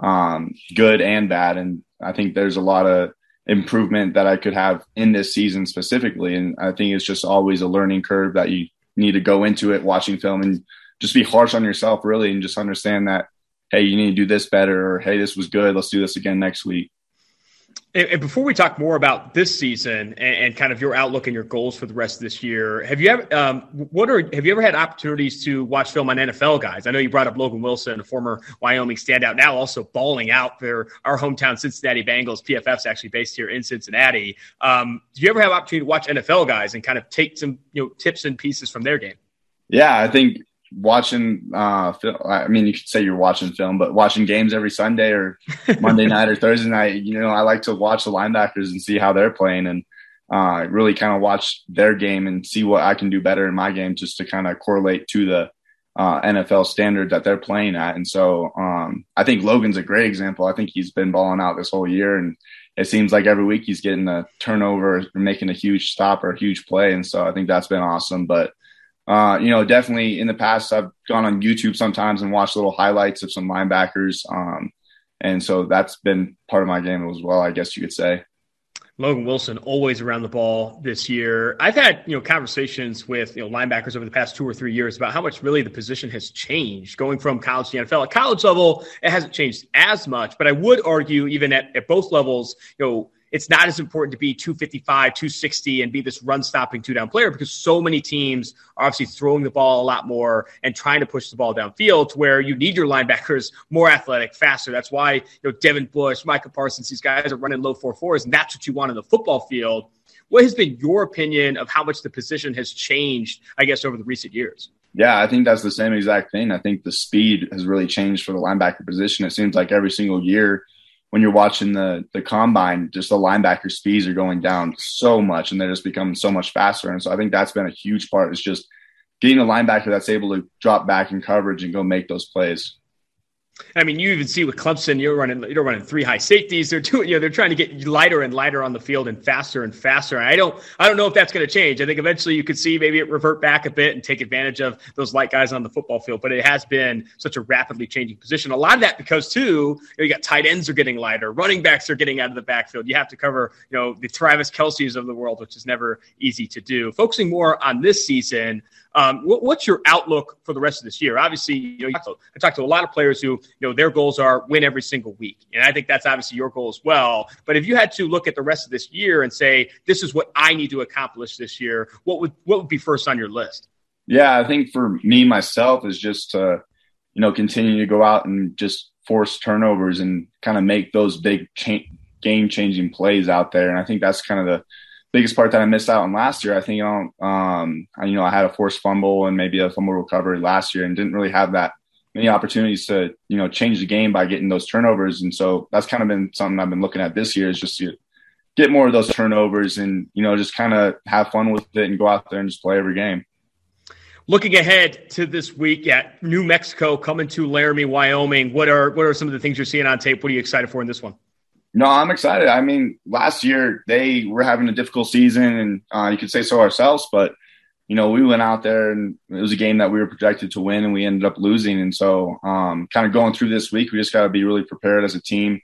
um, good and bad. And I think there's a lot of improvement that I could have in this season specifically. And I think it's just always a learning curve that you need to go into it watching film and just be harsh on yourself really and just understand that hey you need to do this better or hey this was good let's do this again next week and, before we talk more about this season and, and, kind of your outlook and your goals for the rest of this year, have you ever um, what are have you ever had opportunities to watch film on NFL guys? I know you brought up Logan Wilson, a former Wyoming standout, now also balling out for our hometown Cincinnati Bengals. PFF's actually based here in Cincinnati. Um, do you ever have opportunity to watch NFL guys and kind of take some you know tips and pieces from their game? Yeah, I think watching uh film, I mean you could say you're watching film, but watching games every Sunday or Monday night or Thursday night, you know, I like to watch the linebackers and see how they're playing and uh really kind of watch their game and see what I can do better in my game just to kind of correlate to the uh, NFL standard that they're playing at. And so um, I think Logan's a great example. I think he's been balling out this whole year and it seems like every week he's getting a turnover, or making a huge stop or a huge play. And so I think that's been awesome. But uh, you know, definitely in the past, I've gone on YouTube sometimes and watched little highlights of some linebackers. Um, and so that's been part of my game as well, I guess you could say. Logan Wilson always around the ball this year. I've had you know conversations with you know linebackers over the past two or three years about how much really the position has changed going from college to NFL. At college level, it hasn't changed as much, but I would argue even at, at both levels, you know, it's not as important to be 255, 260 and be this run stopping two down player because so many teams are obviously throwing the ball a lot more and trying to push the ball downfield to where you need your linebackers more athletic, faster. That's why, you know, Devin Bush, Micah Parsons, these guys are running low four fours, and that's what you want in the football field. What has been your opinion of how much the position has changed, I guess, over the recent years? Yeah, I think that's the same exact thing. I think the speed has really changed for the linebacker position. It seems like every single year when you're watching the the combine, just the linebacker speeds are going down so much, and they're just becoming so much faster. And so I think that's been a huge part. Is just getting a linebacker that's able to drop back in coverage and go make those plays. I mean, you even see with Clemson, you're running you're running three high safeties. They're doing, you know, they're trying to get lighter and lighter on the field and faster and faster. I don't I don't know if that's going to change. I think eventually you could see maybe it revert back a bit and take advantage of those light guys on the football field. But it has been such a rapidly changing position. A lot of that because too, you, know, you got tight ends are getting lighter, running backs are getting out of the backfield. You have to cover, you know, the Travis Kelces of the world, which is never easy to do. Focusing more on this season, um, what, what's your outlook for the rest of this year? Obviously, you know, I talked to a lot of players who, you know, their goals are win every single week, and I think that's obviously your goal as well. But if you had to look at the rest of this year and say, this is what I need to accomplish this year, what would what would be first on your list? Yeah, I think for me myself is just to, you know, continue to go out and just force turnovers and kind of make those big cha- game changing plays out there. And I think that's kind of the biggest part that I missed out on last year. I think, you know, um, I, you know, I had a forced fumble and maybe a fumble recovery last year and didn't really have that many opportunities to, you know, change the game by getting those turnovers. And so that's kind of been something I've been looking at this year is just to get more of those turnovers and, you know, just kind of have fun with it and go out there and just play every game. Looking ahead to this week at New Mexico coming to Laramie, Wyoming, what are what are some of the things you're seeing on tape? What are you excited for in this one? No, I'm excited. I mean, last year they were having a difficult season, and uh, you could say so ourselves. But you know, we went out there, and it was a game that we were projected to win, and we ended up losing. And so, um, kind of going through this week, we just got to be really prepared as a team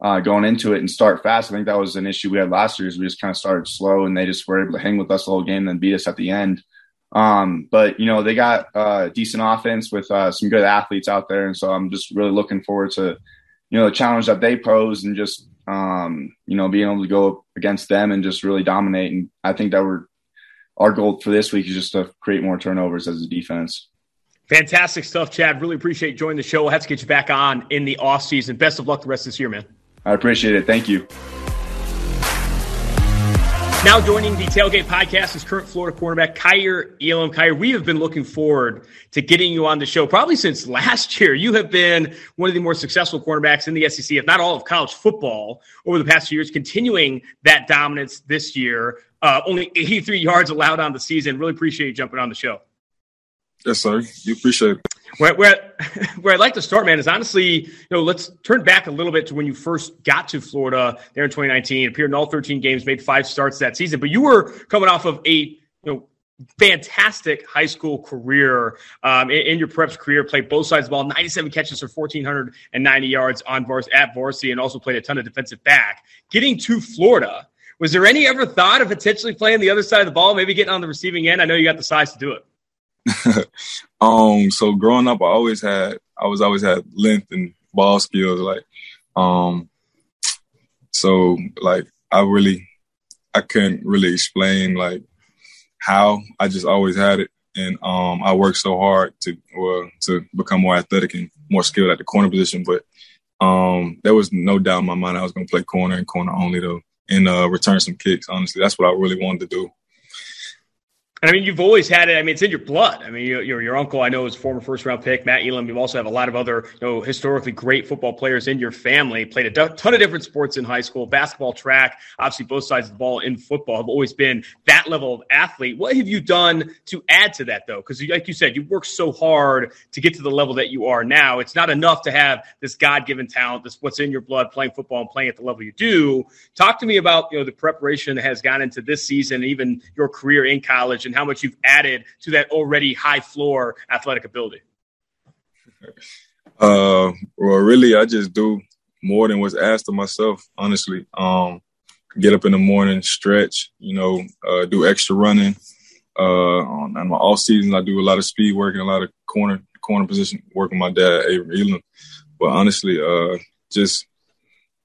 uh, going into it and start fast. I think that was an issue we had last year. Is we just kind of started slow, and they just were able to hang with us the whole game, and then beat us at the end. Um, but you know, they got uh, decent offense with uh, some good athletes out there, and so I'm just really looking forward to you know the challenge that they pose and just um, you know being able to go against them and just really dominate. And I think that we're our goal for this week is just to create more turnovers as a defense. Fantastic stuff, Chad. Really appreciate joining the show. We'll have to get you back on in the off season. Best of luck the rest of this year, man. I appreciate it. Thank you. Now joining the Tailgate podcast is current Florida cornerback Kaiir Elam. Kaiir, we have been looking forward to getting you on the show probably since last year. You have been one of the more successful cornerbacks in the SEC, if not all of college football, over the past few years, continuing that dominance this year. Uh, only 83 yards allowed on the season. Really appreciate you jumping on the show. Yes, sir. You appreciate it. Where, where, where I'd like to start, man, is honestly, you know, let's turn back a little bit to when you first got to Florida there in 2019. Appeared in all 13 games, made five starts that season, but you were coming off of a you know fantastic high school career um, in, in, your preps career. Played both sides of the ball, 97 catches for 1,490 yards on vars- at varsity, and also played a ton of defensive back. Getting to Florida, was there any ever thought of potentially playing the other side of the ball, maybe getting on the receiving end? I know you got the size to do it. um, so growing up, I always had, I was always had length and ball skills. Like, um, so like I really, I couldn't really explain like how. I just always had it, and um, I worked so hard to well, to become more athletic and more skilled at the corner position. But um, there was no doubt in my mind I was going to play corner and corner only though, and uh, return some kicks. Honestly, that's what I really wanted to do. And I mean, you've always had it. I mean, it's in your blood. I mean, your your uncle, I know, is former first round pick Matt Elam. You also have a lot of other, you know, historically great football players in your family. Played a ton of different sports in high school, basketball, track. Obviously, both sides of the ball in football have always been that level of athlete. What have you done to add to that, though? Because, like you said, you worked so hard to get to the level that you are now. It's not enough to have this God given talent, this what's in your blood, playing football and playing at the level you do. Talk to me about you know the preparation that has gone into this season, even your career in college, and how much you've added to that already high floor athletic ability? Uh, well, really, I just do more than what's asked of myself. Honestly, um, get up in the morning, stretch, you know, uh, do extra running. Uh, on, on my off season, I do a lot of speed work and a lot of corner corner position work with my dad, Avery Elam. But honestly, uh, just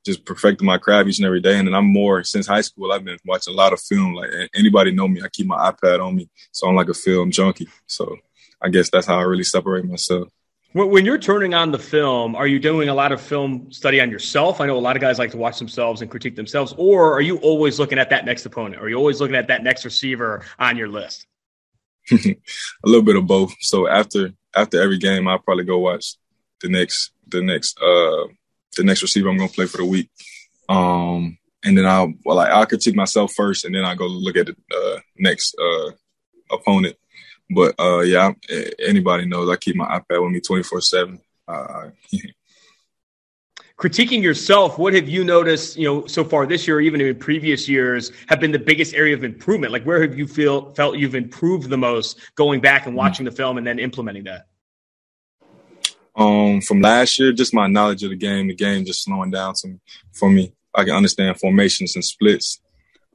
just perfecting my craft each and every day. And then I'm more since high school. I've been watching a lot of film. Like anybody know me, I keep my iPad on me, so I'm like a film junkie. So I guess that's how I really separate myself. When you're turning on the film, are you doing a lot of film study on yourself? I know a lot of guys like to watch themselves and critique themselves, or are you always looking at that next opponent? Are you always looking at that next receiver on your list? a little bit of both. So after after every game, I'll probably go watch the next the next uh the next receiver I'm going to play for the week. Um, and then I'll well, like I'll critique myself first, and then I go look at the uh, next uh, opponent. But uh, yeah, anybody knows I keep my iPad with me 24 seven. Uh, Critiquing yourself, what have you noticed, you know, so far this year, even in previous years, have been the biggest area of improvement? Like, where have you feel felt you've improved the most, going back and mm-hmm. watching mm-hmm. the film and then implementing that? Um, from last year, just my knowledge of the game, the game just slowing down for me. I can understand formations and splits,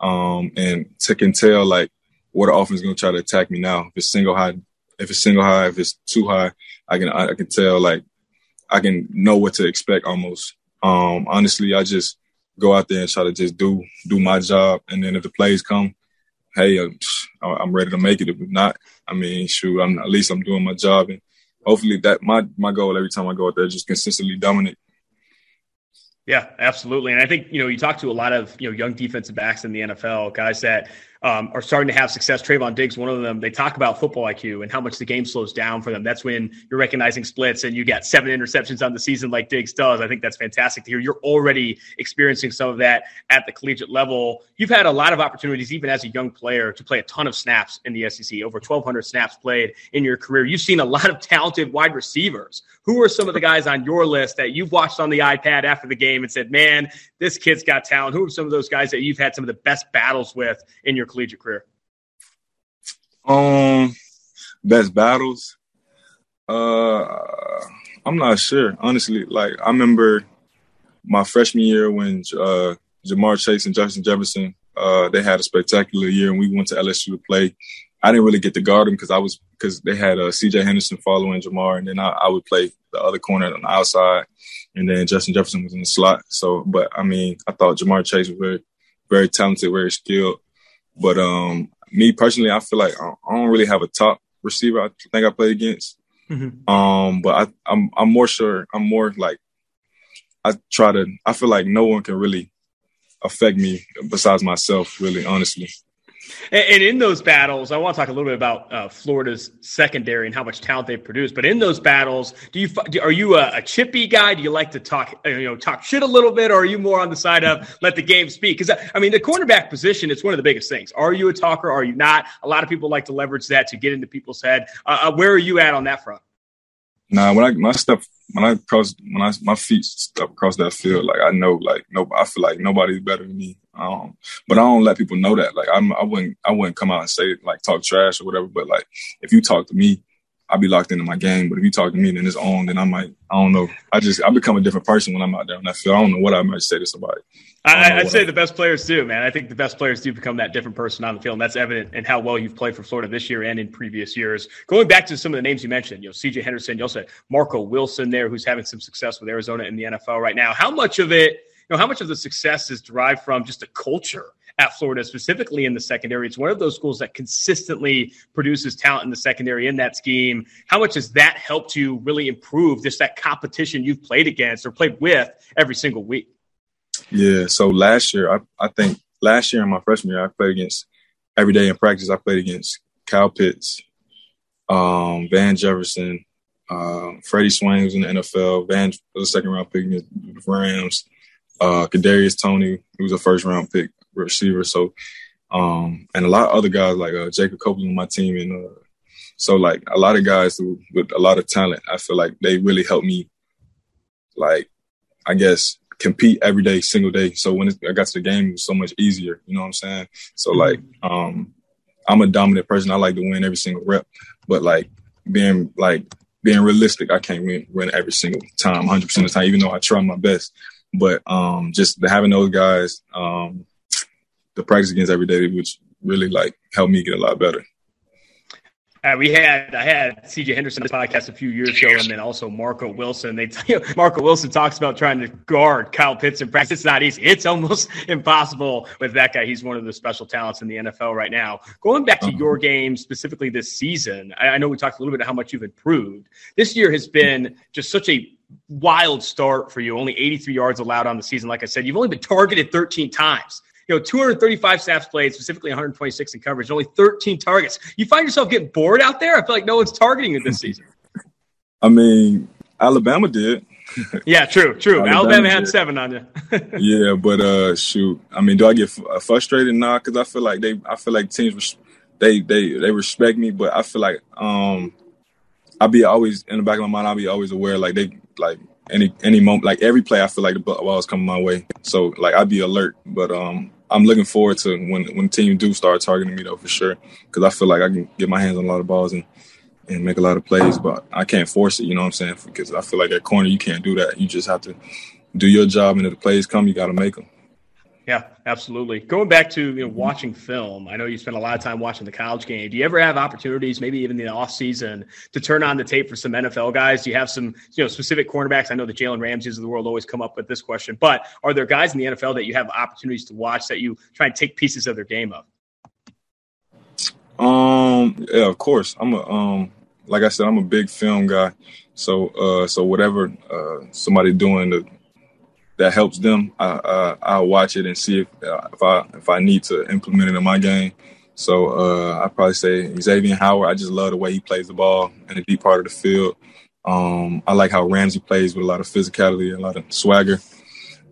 um, and to can tell like what the offense is going to try to attack me now. If it's single high, if it's single high, if it's too high, I can I, can tell like I can know what to expect almost. Um, honestly, I just go out there and try to just do do my job, and then if the plays come, hey, I'm, I'm ready to make it. If not, I mean, shoot, I'm at least I'm doing my job and hopefully that my my goal every time I go out there just consistently dominate. Yeah, absolutely. And I think, you know, you talk to a lot of, you know, young defensive backs in the NFL, guys that um, are starting to have success. Trevon Diggs, one of them, they talk about football IQ and how much the game slows down for them. That's when you're recognizing splits and you get seven interceptions on the season like Diggs does. I think that's fantastic to hear. You're already experiencing some of that at the collegiate level. You've had a lot of opportunities, even as a young player, to play a ton of snaps in the SEC, over 1,200 snaps played in your career. You've seen a lot of talented wide receivers. Who are some of the guys on your list that you've watched on the iPad after the game and said, man, this kid's got talent? Who are some of those guys that you've had some of the best battles with in your collegiate career? Um, best battles. Uh, I'm not sure honestly. Like I remember my freshman year when uh, Ja'Marr Chase and Justin Jefferson uh, they had a spectacular year, and we went to LSU to play. I didn't really get to guard them because I was because they had uh, C.J. Henderson following Ja'Marr, and then I, I, would play the other corner on the outside, and then Justin Jefferson was in the slot. So, but I mean, I thought Ja'Marr Chase was very, very talented, very skilled. But um, me personally, I feel like I don't really have a top receiver. I think I play against. Mm-hmm. Um, but I, I'm I'm more sure. I'm more like I try to. I feel like no one can really affect me besides myself. Really, honestly. And, in those battles, I want to talk a little bit about uh, Florida's secondary and how much talent they've produced. But in those battles, do you are you a, a, chippy guy? Do you like to talk uh, you know talk shit a little bit, or are you more on the side of let the game speak? Because I mean, the cornerback position it's one of the biggest things. Are you a talker? Are you not? A lot of people like to leverage that to get into people's head. Uh, uh, where are you at on that front? Nah, when I my step when I cross when I my feet step across that field, like I know, like no, I feel like nobody's better than me. Um, but I don't let people know that. Like I'm, I wouldn't, I wouldn't come out and say like talk trash or whatever. But like if you talk to me, I'll be locked into my game. But if you talk to me, then it's on. Then I might, I don't know. I just, I become a different person when I'm out there on that field. I don't know what I might say to somebody. I, would say I, the best players do, man. I think the best players do become that different person on the field, and that's evident in how well you've played for Florida this year and in previous years. Going back to some of the names you mentioned, you know, C.J. Henderson, you also had Marco Wilson there, who's having some success with Arizona in the NFL right now. How much of it, you know, how much of the success is derived from just the culture at Florida, specifically in the secondary. It's one of those schools that consistently produces talent in the secondary in that scheme. How much has that helped you really improve just that competition you've played against or played with every single week? Yeah. So last year, I, I think last year in my freshman year, I played against every day in practice. I played against Kyle Pitts, um, Van Jefferson, um, Freddie Swain was in the NFL. Van was a second round pick against the Rams. Uh, Kadarius Toney, who was a first round pick receiver. So, um, and a lot of other guys like uh, Jacob Copeland on my team, and uh, so like a lot of guys who, with a lot of talent. I feel like they really helped me, like I guess compete every day, single day. So when I got to the game, it was so much easier. You know what I'm saying? So mm-hmm. like, um, I'm a dominant person. I like to win every single rep, but like being like being realistic, I can't win, win every single time, 100 percent of the time, even though I try my best. But um, just having those guys, um, the practice against every day, which really like helped me get a lot better. Uh, we had I had CJ Henderson this podcast a few years ago, and then also Marco Wilson. They you know, Marco Wilson talks about trying to guard Kyle Pitts in practice. It's not easy. It's almost impossible with that guy. He's one of the special talents in the NFL right now. Going back to uh-huh. your game specifically this season, I, I know we talked a little bit about how much you've improved. This year has been just such a wild start for you. Only 83 yards allowed on the season. Like I said, you've only been targeted 13 times you know, 235 snaps played, specifically 126 in coverage, only 13 targets. You find yourself getting bored out there? I feel like no one's targeting you this season. I mean, Alabama did. yeah, true, true. Alabama, Alabama had did. seven on you. yeah, but uh, shoot, I mean, do I get uh, frustrated now? Because I feel like they, I feel like teams, they, they, they respect me, but I feel like um, I'll be always in the back of my mind. I'll be always aware, like they, like any any moment, like every play, I feel like the ball is coming my way. So like I'd be alert, but um, I'm looking forward to when when the team do start targeting me though for sure because I feel like I can get my hands on a lot of balls and and make a lot of plays, but I can't force it. You know what I'm saying? Because I feel like at corner you can't do that. You just have to do your job, and if the plays come, you got to make them. Yeah, absolutely. Going back to you know, watching film, I know you spend a lot of time watching the college game. Do you ever have opportunities, maybe even in the off season, to turn on the tape for some NFL guys? Do you have some you know specific cornerbacks? I know the Jalen Ramseys of the world always come up with this question, but are there guys in the NFL that you have opportunities to watch that you try and take pieces of their game of? Um, yeah, of course. I'm a um, like I said, I'm a big film guy. So uh, so whatever uh, somebody doing the that helps them, I, uh, I'll watch it and see if uh, if I if I need to implement it in my game. So uh, I probably say Xavien Howard. I just love the way he plays the ball in the deep part of the field. Um, I like how Ramsey plays with a lot of physicality a lot of swagger.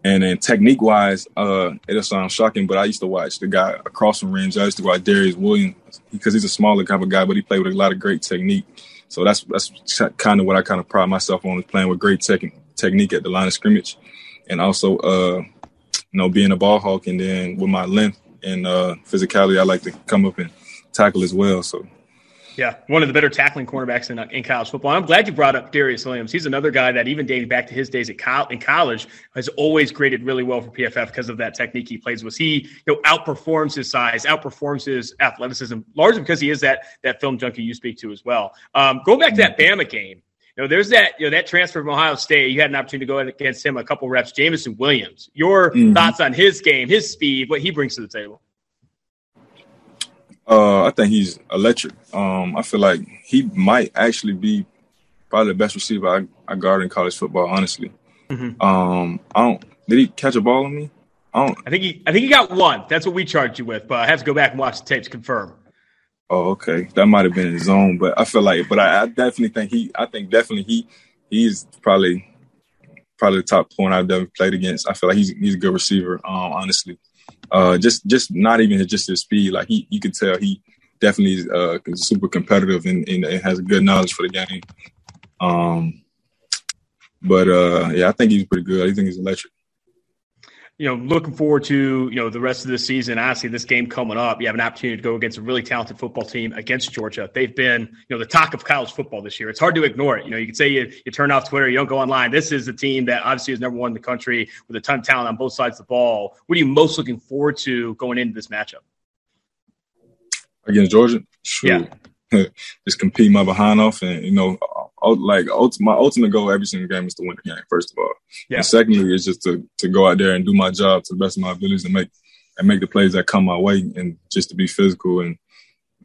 And then technique wise, uh, it'll sound shocking, but I used to watch the guy across from Ramsey. I used to watch Darious Williams because he's a smaller kind of guy, but he played with a lot of great technique. So that's that's kind of what I kind of pride myself on is playing with great tech, technique at the line of scrimmage and also uh, you know being a ball hawk, and then with my length and uh, physicality, I like to come up and tackle as well. So. Yeah, one of the better tackling cornerbacks in, in college football. I'm glad you brought up Darious Williams. He's another guy that, even dating back to his days at co- in college, has always graded really well for PFF because of that technique he plays with. He you know outperforms his size, outperforms his athleticism, largely because he is that that film junkie you speak to as well. Um, going back to that Bama game, you know, there's that, you know, that transfer from Ohio State. You had an opportunity to go against him a couple reps. Jameson Williams, your mm-hmm. thoughts on his game, his speed, what he brings to the table? Uh, I think he's electric. Um, I feel like he might actually be probably the best receiver I, I guard in college football. Honestly, mm-hmm. um, I don't. Did he catch a ball on me? I don't. I think he. I think he got one. That's what we charged you with. But I have to go back and watch the tapes confirm. Oh, okay. That might have been his own, but I feel like, but I, I, definitely think he, I think definitely he, he's probably, probably the top point I've ever played against. I feel like he's he's a good receiver. Um, honestly, uh, just just not even just his speed. Like he, you could tell he definitely is uh super competitive and, and has a good knowledge for the game. Um, but uh, yeah, I think he's pretty good. I think he's electric you know, looking forward to, you know, the rest of the season. Honestly, this game coming up, you have an opportunity to go against a really talented football team against Georgia. They've been, you know, the talk of college football this year. It's hard to ignore it. You know, you can say you, you turn off Twitter, you don't go online. This is a team that obviously is number one in the country with a ton of talent on both sides of the ball. What are you most looking forward to going into this matchup? Against Georgia? Sure. Yeah. Just compete my behind off and, you know, like my ultimate goal every single game is to win the game. First of all, yeah. and secondly is just to to go out there and do my job to the best of my abilities and make and make the plays that come my way, and just to be physical and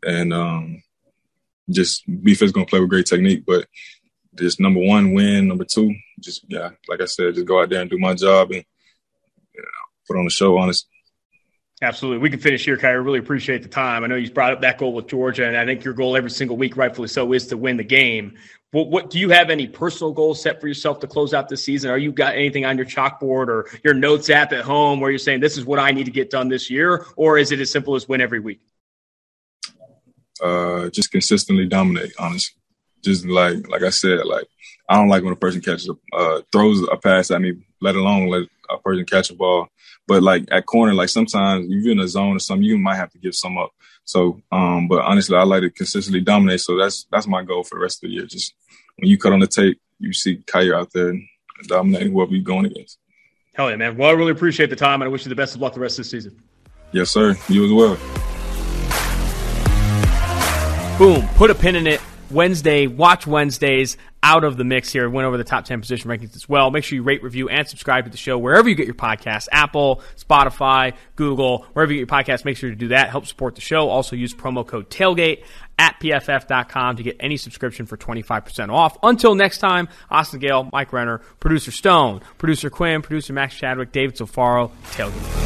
and um, just be physical and play with great technique. But just number one, win. Number two, just yeah, like I said, just go out there and do my job and you know, put on the show. Honestly. Absolutely. We can finish here, Kai. I really appreciate the time. I know you brought up that goal with Georgia, and I think your goal every single week, rightfully so, is to win the game. What, what do you have any personal goals set for yourself to close out this season? Are you got anything on your chalkboard or your notes app at home where you're saying this is what I need to get done this year, or is it as simple as win every week? Uh, just consistently dominate. Honestly, just like like I said, like I don't like when a person catches a uh, throws a pass at me, let alone let a person catch a ball. But like at corner, like sometimes you're in a zone or something, you might have to give some up. So, um, but honestly, I like to consistently dominate. So that's that's my goal for the rest of the year. Just when you cut on the tape, you see Kaiir out there dominating whoever you're going against. Hell yeah, man. Well, I really appreciate the time, and I wish you the best of luck the rest of the season. Yes, sir. You as well. Boom. Put a pin in it. Wednesday, watch Wednesdays out of the mix here. Went over the top 10 position rankings as well. Make sure you rate, review, and subscribe to the show wherever you get your podcasts Apple, Spotify, Google, wherever you get your podcasts. Make sure to do that. Help support the show. Also use promo code tailgate at pff.com to get any subscription for 25% off. Until next time, Austin Gayle, Mike Renner, producer Stone, producer Quinn, producer Max Chadwick, David Sofaro, tailgate.